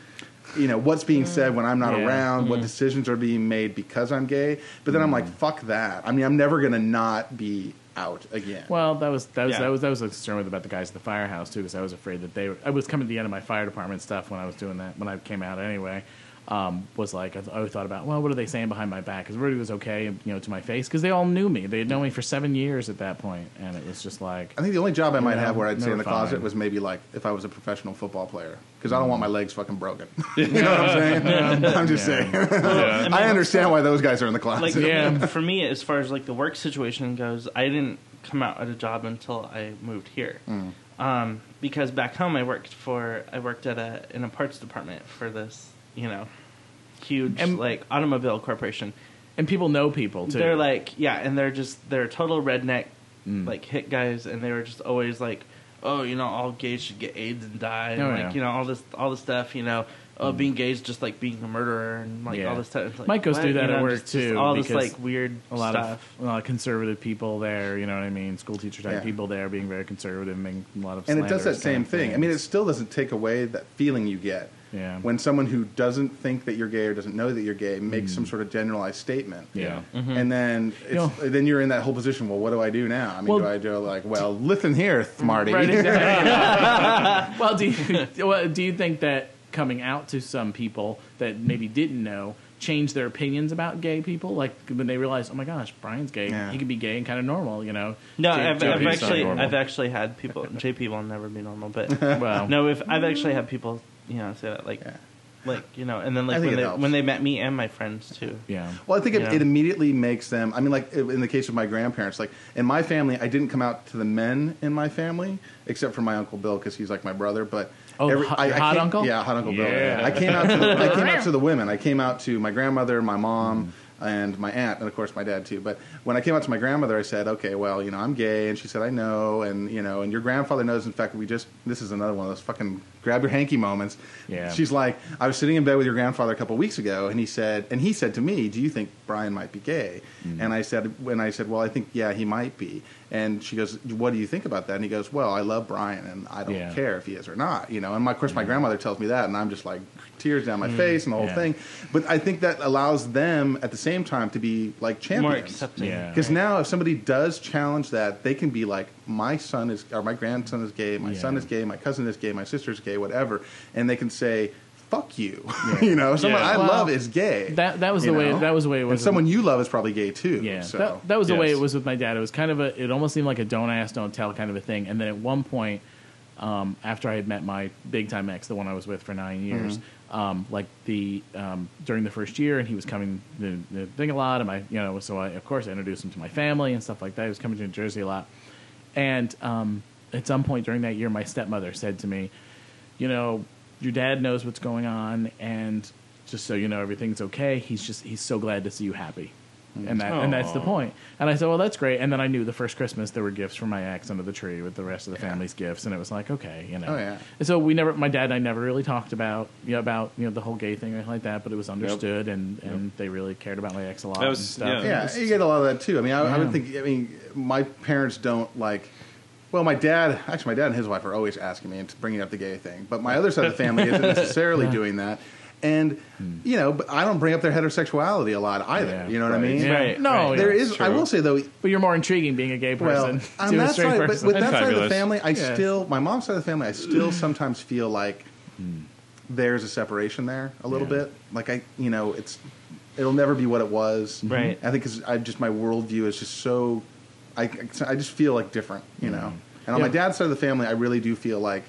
you know, what's being said when I'm not
Yeah.
Around, what decisions are being made because I'm gay. But then I'm like, fuck that. I mean, I'm never gonna not be out again.
Well, that was that was
Yeah.
that was that was a concern with about the guys at the firehouse too, because I was afraid that they. Were, I was coming to the end of my fire department stuff when I was doing that when I came out anyway. Um, was like I, th- I thought about well, what are they saying behind my back? Because Rudy was okay, you know, to my face because they all knew me. They had known me for seven years at that point, and it was just like
I think the only job I might
Yeah,
have where I'd stay in
were
the closet was maybe like if I was a professional football player because I don't want my legs fucking broken. you know what I'm saying? I'm just
Yeah.
saying.
Yeah.
I understand why those guys are in the closet.
like
Yeah.
for me as far as like the work situation goes i didn't come out at a job until i moved here
Mm.
um, because back home i worked for i worked at a in a parts department for this you know huge
And-
like automobile corporation
and people know people too.
they're like yeah and they're just they're total redneck
Mm.
like hit guys and they were just always like oh you know all gays should get aids and die and
Oh,
like
yeah.
you know all this all this stuff you know oh being gay is just like being a murderer and like
Yeah.
all this stuff It's like,
Mike goes through that
You know,
at work,
just- just
too,
all this like weird
a lot
stuff
of a lot of conservative people there. You know what I mean? School teacher type
Yeah.
people there being very conservative, making a lot of
and it does that same
kind of
thing. I mean, it still doesn't take away that feeling you get
Yeah.
when someone who doesn't think that you're gay or doesn't know that you're gay makes some sort of generalized statement.
Mm. yeah.
And then it's,
know-
then you're in that whole position. Well, what do I do now? I mean,
Well-
do I do like, well, listen here, Marty.
Right, exactly. well, do you, well, do you think that coming out to some people that maybe didn't know changed their opinions about gay people? Like when they realize, oh my gosh, Brian's gay.
Yeah.
He could be gay and kind of normal, you know?
No,
J-
I've,
J-
I've actually. I've actually had people JP will never be normal, but
Well,
no, if I've actually had people you know say that like
Yeah.
like you know, and then like when they
helps.
when they met me and my friends too.
yeah.
Well, I think it, it immediately makes them. I mean, like in the case of my grandparents, like in my family, I didn't come out to the men in my family except for my uncle Bill because he's like my brother. But
Oh, hot- your hot
came-
uncle?
Yeah, hot uncle Bill.
Yeah.
I came out. To the, I came out to the women. I came out to my grandmother, my mom. Mm-hmm. And my aunt, and of course my dad too. But when I came out to my grandmother, I said, "Okay, well, you know, I'm gay," and she said, "I know," and you know, and your grandfather knows. In fact, we just this is another one of those fucking grab your hanky moments.
Yeah.
She's like, I was sitting in bed with your grandfather a couple of weeks ago, and he said, and he said to me, "Do you think Brian might be gay?" Mm-hmm. And I said, when I said, "Well, I think yeah, he might be." And she goes, "What do you think about that?" And he goes, "Well, I love Brian, and I don't
Yeah.
care if he is or not." You know, and my, of course, my grandmother tells me that, and I'm just like tears down my mm, face and the whole
Yeah.
thing. But I think that allows them at the same time to be like champions.
More accepting.
Yeah.
Because now, if somebody does challenge that, they can be like, "My son is, or my grandson is gay, my son is gay, my cousin is gay, my sister is gay, whatever," and they can say, "Fuck you," you know. Someone
Yeah.
I
Well,
love is gay.
that- that was the way- that was the way it was
And someone you love is probably gay too.
Yeah,
so.
that, that was the way it was with my dad. It was kind of a. It almost seemed like a don't ask, don't tell kind of a thing. And then at one point, um, after I had met my big time ex, the one I was with for nine years, um, like the um, during the first year, and he was coming the, the thing a lot, and my you know, so I of course I introduced him to my family and stuff like that. He was coming to New Jersey a lot, and um, at some point during that year, my stepmother said to me, you know, your dad knows what's going on, and just so you know, everything's okay. He's just he's so glad to see you happy, and that and that's the point. And I said, well, that's great. And then I knew the first Christmas there were gifts from my ex under the tree with the rest of the family's gifts, and it was like, okay, you know.
Oh, yeah.
And so we never, my dad and I never really talked about you know about you know the whole gay thing or anything like that, but it was understood, and and they really cared about my ex a lot.
That was-
and stuff.
yeah.
Yeah,
was-
you get a lot of that too. I mean, I, I would think. I mean, my parents don't like. Well, my dad, actually, my dad and his wife are always asking me and bringing up the gay thing. But my other side of the family isn't necessarily doing that. And hmm. you know, but I don't bring up their heterosexuality a lot either.
Yeah,
you know what I mean?
Yeah.
Right,
No,
right.
There
yeah,
is. I will say though,
But you're more intriguing being a gay
well,
person
on
to a
that
straight
side, but with
And
that side of the family, I
Yeah.
still, my mom's side of the family, I still hmm. sometimes feel like hmm. there's a separation there a little
Yeah.
bit. Like I, you know, it's it'll never be what it was. Mm-hmm.
Right.
I think because I just my worldview is just so, I, I just feel like different, you know. And on my dad's side of the family, I really do feel like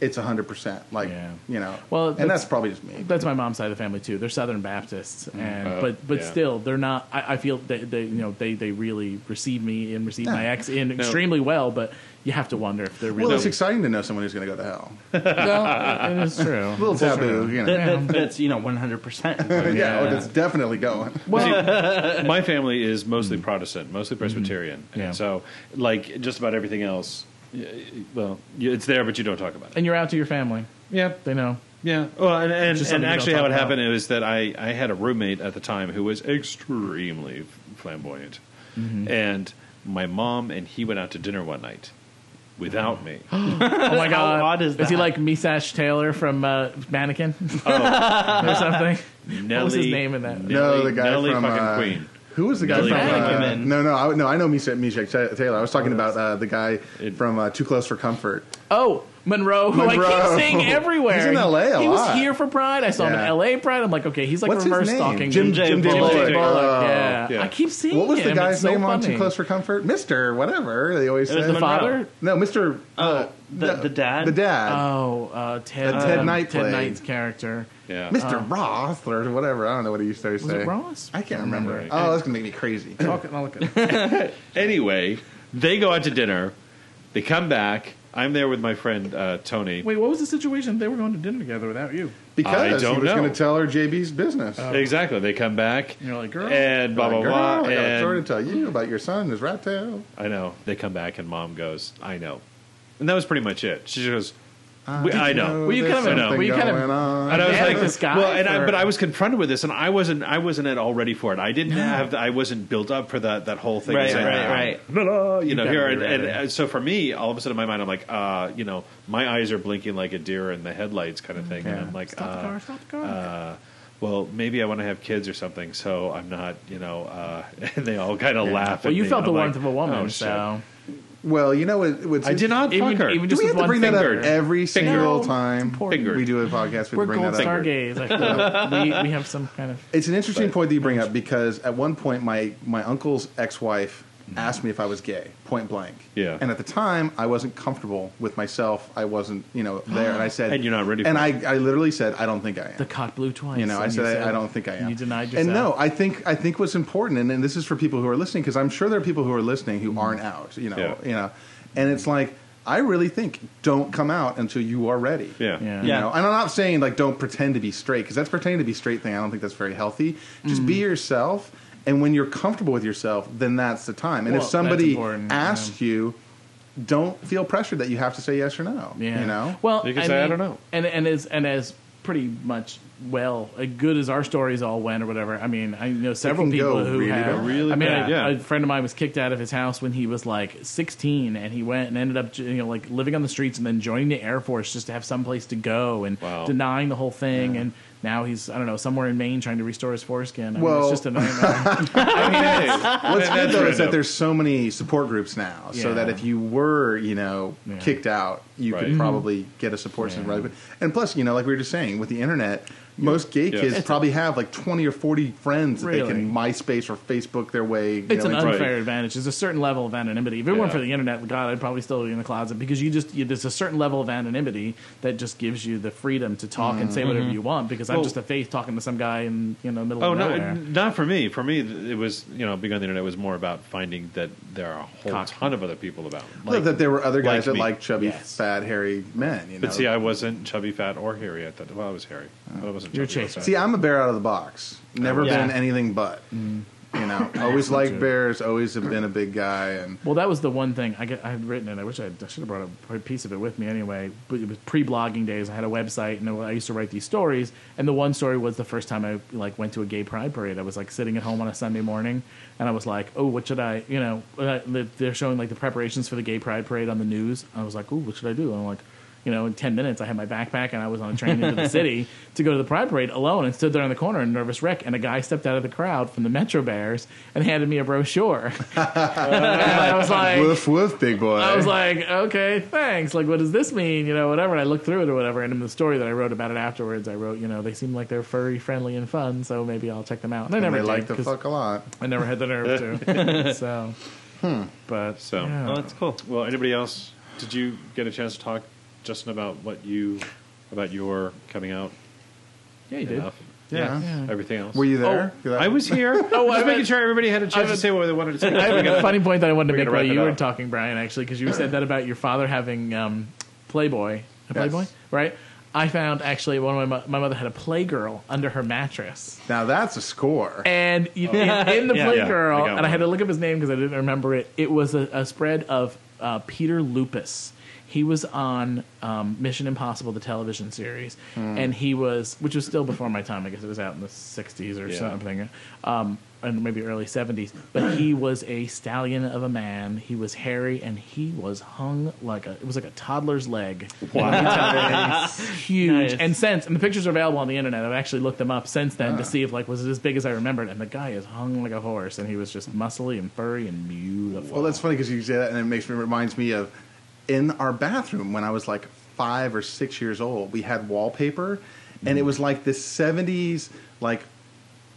it's hundred percent. Like
Yeah.
you know,
Well,
and
that's-
that's probably just me.
That's my mom's side of the family too. They're Southern Baptists, mm-hmm. and
Oh,
but but
yeah.
still, they're not. I, I feel they, they you know they they really receive me and receive my ex in extremely well. But you have to wonder if they're
well,
really.
it's exciting to know someone who's going to go to hell.
well, it is true.
A little taboo, you know.
That, that, that's you know one hundred percent.
yeah,
Yeah.
oh, it's definitely going.
Well, my family is mostly Protestant, mostly mm-hmm. Presbyterian,
Yeah.
and so like just about everything else, y- well, it's there, but you don't talk about it.
And you're out to your family.
Yeah,
They know.
yeah. Well, and and, and
something you don't
actually, how it
about.
happened is that I I had a roommate at the time who was extremely flamboyant,
Mm-hmm.
and my mom and he went out to dinner one night without me.
Oh my god!
odd is
he
that?
like Meshach Taylor from uh, Mannequin
Oh,
or something?
Nelly,
was his name in that?
Nelly,
no, the guy
Nelly
from
fucking
uh,
Queen.
Who was the guy
Billy
from? Uh, no, no, I, no. I know Misha, Misha Taylor. I was talking about uh, the guy
It-
from uh, Too Close for Comfort.
Oh, Monroe, who I keep seeing everywhere.
He's in LA a
He was here for Pride. I saw
Yeah.
him in LA Pride. I'm like, okay, he's like
What's his
reverse
name?
stalking
Jim,
me.
Jim,
Jim
Bullock.
Bullock.
Bullock,
Oh.
yeah.
yeah.
I keep seeing
What was
him.
the guy's
so
name on. Too Close for Comfort? Mister, whatever they always
It
say.
the
The father?
no, Mister.
Oh, the- the dad?
The dad.
Oh, uh, Ted,
That Ted
uh,
Knight
Ted. Knight's character.
Yeah,
Mister Roth or whatever. I don't know what he used to say.
Was
say.
it Ross?
I can't remember.
Right.
Oh, that's gonna make me crazy.
I'll I'll look at it.
Anyway, they go out to dinner. They come back. I'm there with my friend uh, Tony.
Wait, what was the situation? They were going to dinner together without you.
Because
I
he
don't
was going to tell her JB's business.
Exactly. They come back.
And you're like, girl.
and blah blah
Like, Girl,
blah.
I got a story to tell you about your son and his rat tail.
I know they come back, and mom goes, "I know," and that was pretty much it. She just goes, We- I know.
Were you kind of-
I know.
were you kind of-
and I was like,
this guy
well, and I,
for-
but I was confronted with this, and I wasn't, I wasn't at all ready for it. I didn't have, I wasn't built up for that, that whole thing.
Right,
saying,
right,
"Ah,
right.
blah, blah," you know,
gotta
here,
be
and, and
ready.
uh, so for me, all of a sudden in my mind, I'm like, uh, you know, my eyes are blinking like a deer in the headlights, kind of thing, and I'm like,
Stop the
uh,
car, stop the car.
uh, well, maybe I want to have kids or something, so I'm not, you know, uh, and they all kind of laugh.
Well,
at
you
me,
felt
and
the
I'm
warmth
like,
of a woman,
oh, shit.
so
Well, you know what? What's
I did not
Even-
fuck her.
even
Do
just
we
with
have to
one
bring that
finger.
up every single
No,
time
important.
we do a podcast? We
We're
bring
gold
that
star
up.
gays. I feel. we, we have some kind of.
It's an interesting point that you bring up because at one point my my uncle's ex-wife asked me if I was gay, point blank.
Yeah.
And at the time, I wasn't comfortable with myself. I wasn't, you know, there. And I said,
And you're not ready
And I. I literally said, I don't think I am.
The cock blew twice.
You know, I
and
said, I, I don't think I am.
You denied yourself.
And no, I think I think what's important, and, and this is for people who are listening, because I'm sure there are people who are listening
Mm-hmm.
who aren't out. You know,
Yeah.
you know, and it's like I really think don't come out until you are ready.
Yeah.
Yeah.
You
Yeah.
know, and I'm not saying like don't pretend to be straight because that's pretending to be straight thing. I don't think that's very healthy. Just be
Mm-hmm.
yourself, and when you're comfortable with yourself, then that's the time. And
Well,
if somebody
that's important,
asks you, don't feel pressured that you have to say yes or no.
Yeah.
You know.
Well,
You can
I
say, "I don't know."
And and as and as pretty much well, as good as our stories all went or whatever. I mean, I know several people who
really
have.
Really
I mean,
bad,
a,
yeah.
a friend of mine was kicked out of his house when he was like 16, and he went and ended up, you know, like living on the streets and then joining the Air Force just to have some place to go and
Wow.
denying the whole thing. And now he's I don't know somewhere in Maine trying to restore his foreskin. I mean,
Well-
it's just a nightmare.
What's good though is that there's so many support groups now, so that if you were, you know,
Yeah.
kicked out, you
Right.
could probably get a support system.
Yeah.
Right? And plus, you know, like we were just saying, with the internet, most gay
Yeah.
kids
It's-
probably have like 20 or 40 friends that they can MySpace or Facebook their way. You
It's
know,
an
into-
unfair advantage. There's a certain level of anonymity. If it weren't for the internet, God, I'd probably still be in the closet because you just you, there's a certain level of anonymity that just gives you the freedom to talk and say mm-hmm. whatever you want. Because I'm
Well-
just a face talking to some guy in you know the middle
Oh
of
no,
nowhere.
not for me. For me, it was you know being on the internet was more about finding that there are a whole
Cock.
ton of other people about.
Well, that there were other guys
like
that
me.
like chubby,
Yes.
fat, hairy men. You know,
But see, I wasn't chubby, fat, or hairy at that. Well, I was hairy. But I wasn't.
You're
chubby or
chasing.
fat.
See, I'm a bear out of the box. Never
Yeah.
been anything but. Mm-hmm. You know, always liked bears. Always have been a big guy, and
Well, that was the one thing I, get, I had written it. I wish I, I should have brought a piece of it with me anyway. But it was pre-blogging days. I had a website and I used to write these stories. And the one story was the first time I like went to a gay pride parade. I was like sitting at home on a Sunday morning, and I was like, "Oh, what should I?" You know, uh, they're showing like the preparations for the gay pride parade on the news. I was like, "Oh, what should I do?" And I'm like. You know, in ten minutes, I had my backpack and I was on a train into the city to go to the Pride Parade alone, and stood there in the corner in nervous wreck. And a guy stepped out of the crowd from the Metro Bears and handed me a brochure. and I was like,
woof woof, big boy.
I was like, okay, thanks. Like, what does this mean? You know, whatever. And I looked through it or whatever. And in the story that I wrote about it afterwards, I wrote, you know, they seem like they're furry, friendly, and fun. So maybe I'll check them out. And I
and
never
they
did,
like to
'cause
fuck a lot.
I never had the nerve to. so, hmm. but
So-
yeah.
Oh, that's cool.
Well, anybody else? Did you get a chance to talk Justin, about what you about your coming out?
Yeah, you did.
Enough?
Yeah.
Yeah.
Everything else.
Were you there?
I was here.
Oh,
I was making sure everybody had a chance to
meant-
say what they wanted to say.
I have a funny point that I wanted to make
gonna
while you were
up.
talking, Brian, actually, because you said that about your father having um, Playboy. A Playboy?
Yes.
Right? I found actually one of my, mo- my mother had a Playgirl under her mattress.
Now that's a score.
And you, in, in the
Yeah.
Yeah,
Playgirl,
I got
and I had to look up his name because I didn't remember it, it was a, a spread of uh, Peter Lupus. He was on um, Mission Impossible, the television series, and he was, which was still before my time. I guess it was out in the '60s or
Yeah.
something, um, and maybe early '70s. But he was a stallion of a man. He was hairy, and he was hung like a. It was like a toddler's leg.
Wow.
huge.
Nice.
And since, and the pictures are available on the internet. I've actually looked them up since then to see if like was it as big as I remembered. And the guy is hung like a horse, and he was just muscly and furry and beautiful.
Well, that's funny because you say that, and it makes me reminds me of in our bathroom when I was like five or six years old. We had wallpaper, and it was like this '70s, like,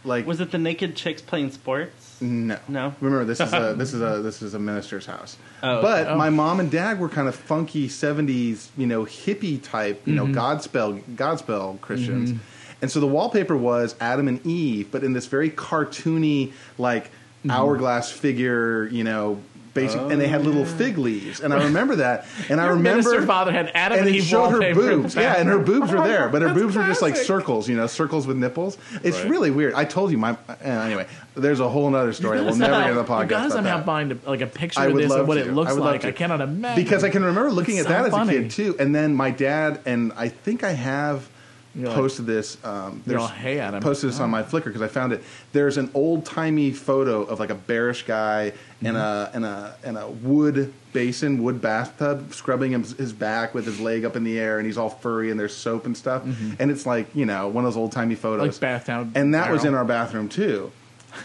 like
Was it the naked chicks playing sports?
no,
No?
Remember, this is a this is a this is a minister's house.
Oh,
but
okay.
my mom and dad were kind of funky '70s, you know, hippie type, you know, mm-hmm. Godspell Godspell Christians. Mm-hmm. And so the wallpaper was Adam and Eve, but in this very cartoony, like mm-hmm. hourglass figure, you know, basic. and they had little fig leaves, and I remember that. And I remember
minister father had Adam
and
and Eve
showed her
wallpaper in the
boobs. Yeah, and her boobs were there, but her
That's
boobs were just like circles, you know, circles with nipples. It's
Right.
really weird. I told you my. Uh, anyway, there's a whole other story. We'll never get in the podcast.
You gotta
about
somehow find a, like a picture
I
of this and what
to.
it looks
I
like. I cannot imagine
because I can remember looking
It's
at that
so
as a kid too. And then my dad and I think I have
You're like-
posted this. Um, there's-
"Hey, Adam."
Posted this on my Flickr because I found it. There's an old timey photo of like a bearish guy in a in a in a wood basin, wood bathtub, scrubbing his, his back with his leg up in the air, and he's all furry and there's soap and stuff. And it's like you know one of those old timey photos.
Like bathtub
and that was in our bathroom too.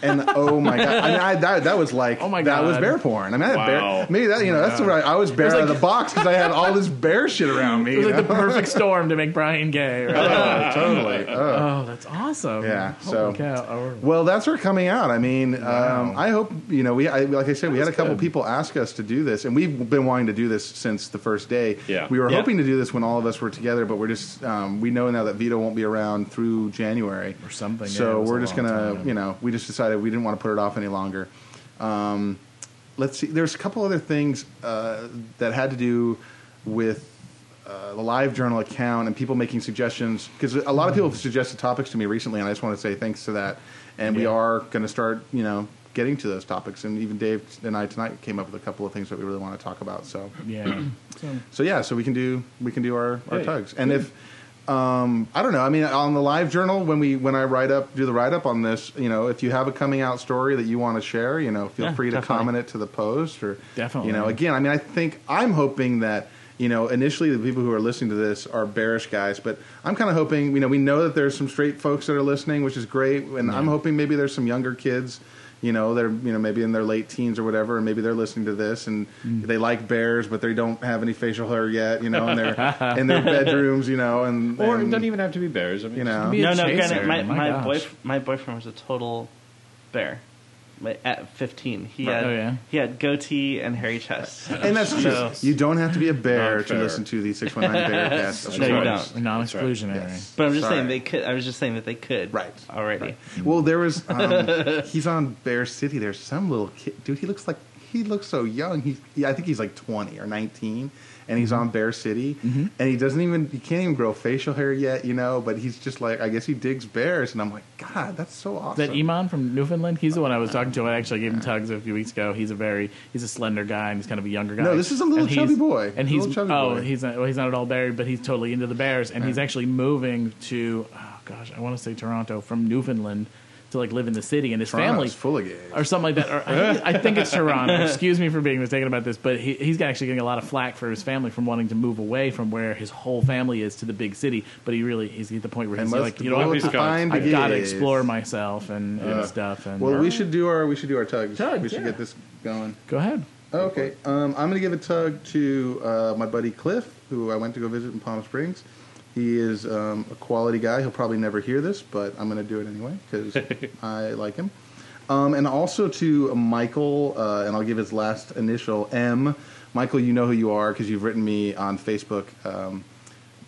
And oh my god! I mean, I, that, that was like
Oh my god,
that was bear porn. I mean, I
Wow.
bear, maybe that you know that's what I, I was bear out of the box because I had all this bear shit around me.
It was like the perfect storm to make Brian gay. Right?
Oh, totally. Oh.
Oh, that's awesome.
Yeah, so-.
Oh,
Well, that's our coming out. I mean, um, I hope you know. We I, like I said, we had a couple people ask us to do this, and we've been wanting to do this since the first day.
Yeah.
we were
Yeah.
hoping to do this when all of us were together, but we're just um, we know now that Vito won't be around through January
Or something,
So
was
we're just gonna,
time.
you know, we just decided we didn't want to put it off any longer. Um, let's see. There's a couple other things uh, that had to do with uh, the live journal account and people making suggestions because a lot of people have suggested topics to me recently, and I just want to say thanks to that. And we are going to start, you know, getting to those topics. And even Dave and I tonight came up with a couple of things that we really want to talk about. So,
Yeah. So,
so yeah, so we can do we can do our, our
Yeah,
tugs. And if um, I don't know, I mean, on the live journal when we when I write up do the write up on this, you know, if you have a coming out story that you want to share, you know, feel
Yeah,
free to
definitely.
comment it to the post or
Definitely.
You know, again, I mean, I think I'm hoping that. You know, initially the people who are listening to this are bearish guys, but I'm kind of hoping. You know, we know that there's some straight folks that are listening, which is great, and I'm hoping maybe there's some younger kids you know they're you know maybe in their late teens or whatever and maybe they're listening to this and
Mm.
they like bears but they don't have any facial hair yet you know in their in their bedrooms you know and
Or it doesn't even have to be bears. I mean,
you know
Be
no, no.
chaser,
Granted, my
my
my, boyf- my boyfriend was a total bear. Like, At 15, he
Right.
had
Oh, yeah?
he had goatee and hairy chest.
and that's true
So-
you don't have to be a bear to listen to the 619 bearcast of
No, you don't.
non-exclusionary.
Yes.
But I'm just
Sorry.
saying they could. I was just saying that they could.
Right.
Already.
well there was um, he's on bear city there's some little kid dude he looks like he looks so young he's yeah, i think he's like 20 or 19 and he's on bear city mm-hmm. and he doesn't even he can't even grow facial hair yet you know but he's just like i guess he digs bears and i'm like god that's so awesome
That Iman from Newfoundland, he's the one I was talking to. I actually gave him tugs a few weeks ago. He's a very, he's a slender guy and he's kind of a younger guy.
No, this is a little chubby boy.
And he's
little chubby
oh,
boy.
he's not, well, he's not at all bear, but he's totally into the bears. And he's actually moving to, oh gosh, I want to say Toronto from Newfoundland to like live in the city. And his
Toronto's
family
full of gays
or something like that. Or I, think, I think it's Toronto. Excuse me for being mistaken about this, but he, he's actually getting a lot of flack for his family from wanting to move away from where his whole family is to the big city. But he really he's at the point where he's
let's
like, you know,
go
what?
to find the
I've got to
gays.
explore myself and, and stuff. And
Well, we should do our we should do our tugs.
Tugs,
we should
yeah.
get this going.
go ahead.
Okay, um, I'm going to give a tug to uh, my buddy Cliff, who I went to go visit in Palm Springs. He is um, a quality guy. He'll probably never hear this, but I'm going to do it anyway because I like him. Um, and also to Michael, uh, and I'll give his last initial M. Michael, you know who you are because you've written me on Facebook. Um,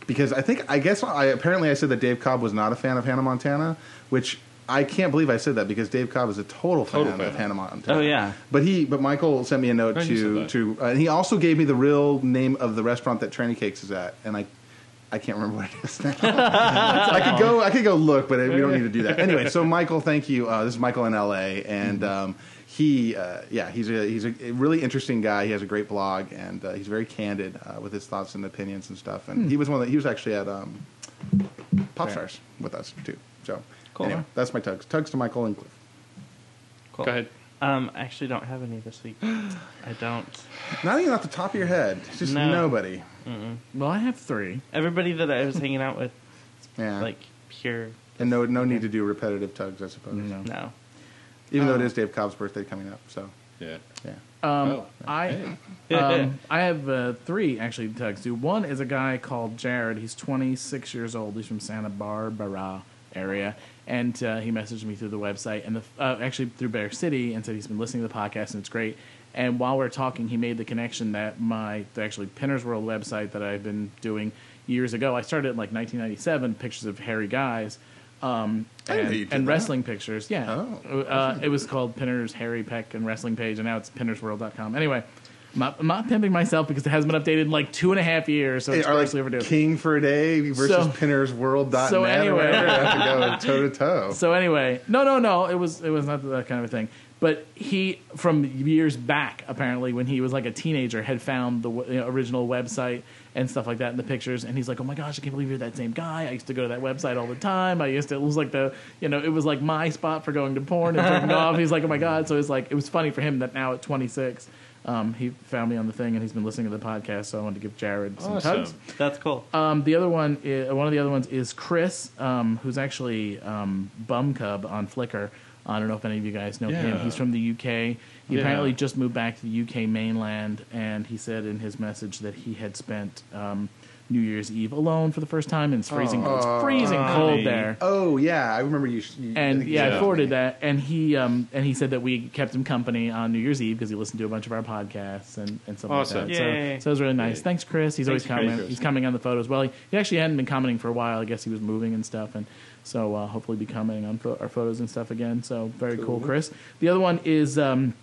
because I think I guess I apparently I said that Dave Cobb was not a fan of Hannah Montana, which I can't believe I said that because Dave Cobb is a total fan
Total fan.
of Hannah Montana.
Oh, yeah.
But he, but Michael sent me a note to to, uh, and he also gave me the real name of the restaurant that Tranny Cakes is at, and I, I can't remember what it is now. I could go, I could go look, but we don't need to do that. Anyway, so Michael, thank you. Uh, this is Michael in L.A. and um, he, uh, yeah, he's a he's a really interesting guy. He has a great blog, and uh, he's very candid uh, with his thoughts and opinions and stuff. And he was one that he was actually at um, Pop Stars with us too. So
Cool.
anyway, that's my tugs. Tugs to Michael and Cliff.
Cool.
Go ahead.
Um, I actually don't have any this week. I don't.
Not even off the top of your head. It's just
No.
nobody.
Well, I have three.
Everybody that I was hanging out with,
Yeah.
like pure.
and no no need to do repetitive tugs, I suppose.
No.
No.
Even though it is Dave Cobb's birthday coming up, so
Yeah.
yeah.
Um,
Oh,
I um, I have uh, three actually tugs too. One is a guy called Jared. He's 26 years old. He's from Santa Barbara area, and uh, he messaged me through the website and the uh, actually through Bear City and said he's been listening to the podcast and it's great. And while we're talking, he made the connection that my the actually Pinner's World website that I've been doing years ago. I started in like 1997, pictures of hairy guys. Um, and,
know you did
and wrestling pictures, yeah.
Oh.
Uh, it was called Pinner's Hairy Pecs and Wrestling page, and now it's pinnersworld.com. Anyway, I'm not, I'm not pimping myself because it hasn't been updated in like two and a half years, so it's
are
grossly
like
overdue.
King for a Day versus
So-
PinnersWorld.net
so anyway-.
I have to go toe to toe.
So anyway, no, no, no, it was it was not that kind of a thing. But he, from years back, apparently, when he was like a teenager, had found the you know, original website and stuff like that in the pictures. And he's like, "Oh my gosh, I can't believe you're that same guy. I used to go to that website all the time. I used to. It was like the, you know, it was like my spot for going to porn and jerking off." He's like, "Oh my god!" So it's like it was funny for him that now at 26, um, he found me on the thing and he's been listening to the podcast. So I wanted to give Jared some
Awesome.
tugs.
That's cool.
Um, the other one, is, one of the other ones is Chris, um, who's actually um, Bum Cub on Flickr. I don't know if any of you guys know him. He's from the UK. He
Yeah.
apparently just moved back to the UK mainland, and he said in his message that he had spent um, New Year's Eve alone for the first time, and it's freezing.
Oh.
it's freezing cold
Honey.
there.
Oh yeah, I remember you. you
And
think
yeah,
said
I
Yeah.
forwarded that, and he um, and he said that we kept him company on New Year's Eve because he listened to a bunch of our podcasts and, and stuff
Awesome.
like that.
Yay.
So, so it was really nice.
Yay.
Thanks, Chris. He's
Thanks,
always commenting.
Chris.
He's commenting on the photos. Well, he, he actually hadn't been commenting for a while. I guess he was moving and stuff, and so uh, hopefully be commenting on pho- our photos and stuff again. So very cool, Chris. The other one is. Um,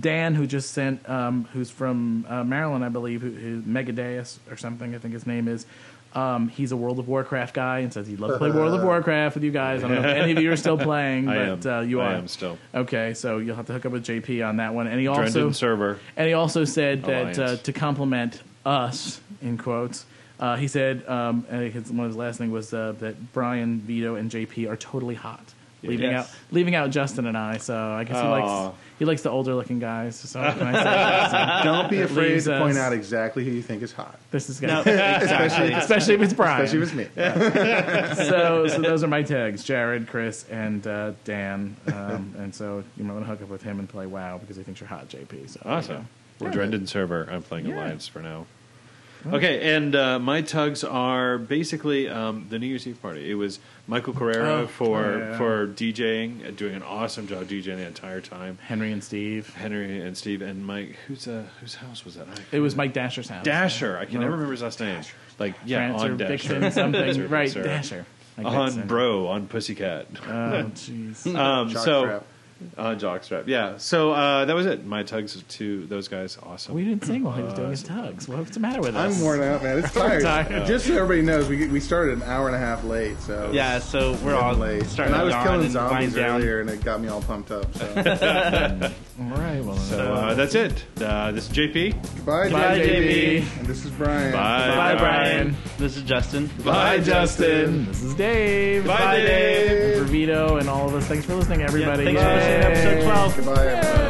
Dan, who just sent, um, who's from uh, Maryland, I believe, who, who Megadeus or something, I think his name is. Um, he's a World of Warcraft guy and says he'd love to play World of Warcraft with you guys. I don't know if any of you are still playing,
I
but
am.
Uh, you
I
are.
I am still.
Okay, so you'll have to hook up with JP on that one. And he also
Drenden server.
and he also said that uh, to compliment us in quotes, uh, he said um, I his, one of his last thing was uh, that Brian, Vito, and JP are totally hot. Leaving
Yes.
out, leaving out Justin and I. So I guess he
Aw.
likes he likes the older looking guys. So what can I say?
Don't be
It
afraid
leaves
to point
us-
out exactly who you think is hot,
this is
No,
good.
exactly.
especially if it's Brian.
especially if it's me.
so, so those are my tags: Jared, Chris, and uh, Dan. Um, and so you might want to hook up with him and play WoW because he thinks you're hot, JP. So there you
Awesome.
go.
We're Drenden server. I'm playing
Yeah.
Alliance for now. Okay, and uh, my tugs are basically um, the New Year's Eve party. It was Michael Carrera
Oh,
for
yeah.
for DJing, uh, doing an awesome job DJing the entire time.
Henry and Steve.
Henry and Steve and Mike. Who's uh, whose house was that? I
It was Mike Dasher's house.
Dasher. I can
No.
never remember his last name. Like yeah,
Prancer,
on Dasher.
Vixen, something.
Prancer,
right, Dasher. Like
on
Vixen.
Bro on Pussycat.
Oh, jeez.
Um,
Jockstrap.
so on Jockstrap. Yeah. So uh, that was it. My tugs to those guys. Awesome.
we didn't sing while he was doing his tugs. What's the matter with us?
I'm worn out, man. It's tired.
tired.
Just so everybody knows, we we started an hour and a half late, so
Yeah, so we're all
late.
starting
and I was
to yawn
killing
and wind
zombies
down.
earlier, and it got me all pumped up. So
All right, well,
So uh, that's it. Uh, this is JP.
goodbye,
Bye,
JP.
JP.
And this is Brian.
Bye.
bye, Brian.
This is Justin.
Bye, Justin. This is Dave.
Bye, Dave.
And for Vito and all of us, thanks for listening, everybody.
Yeah, thanks for listening to episode 12.
Goodbye, everybody.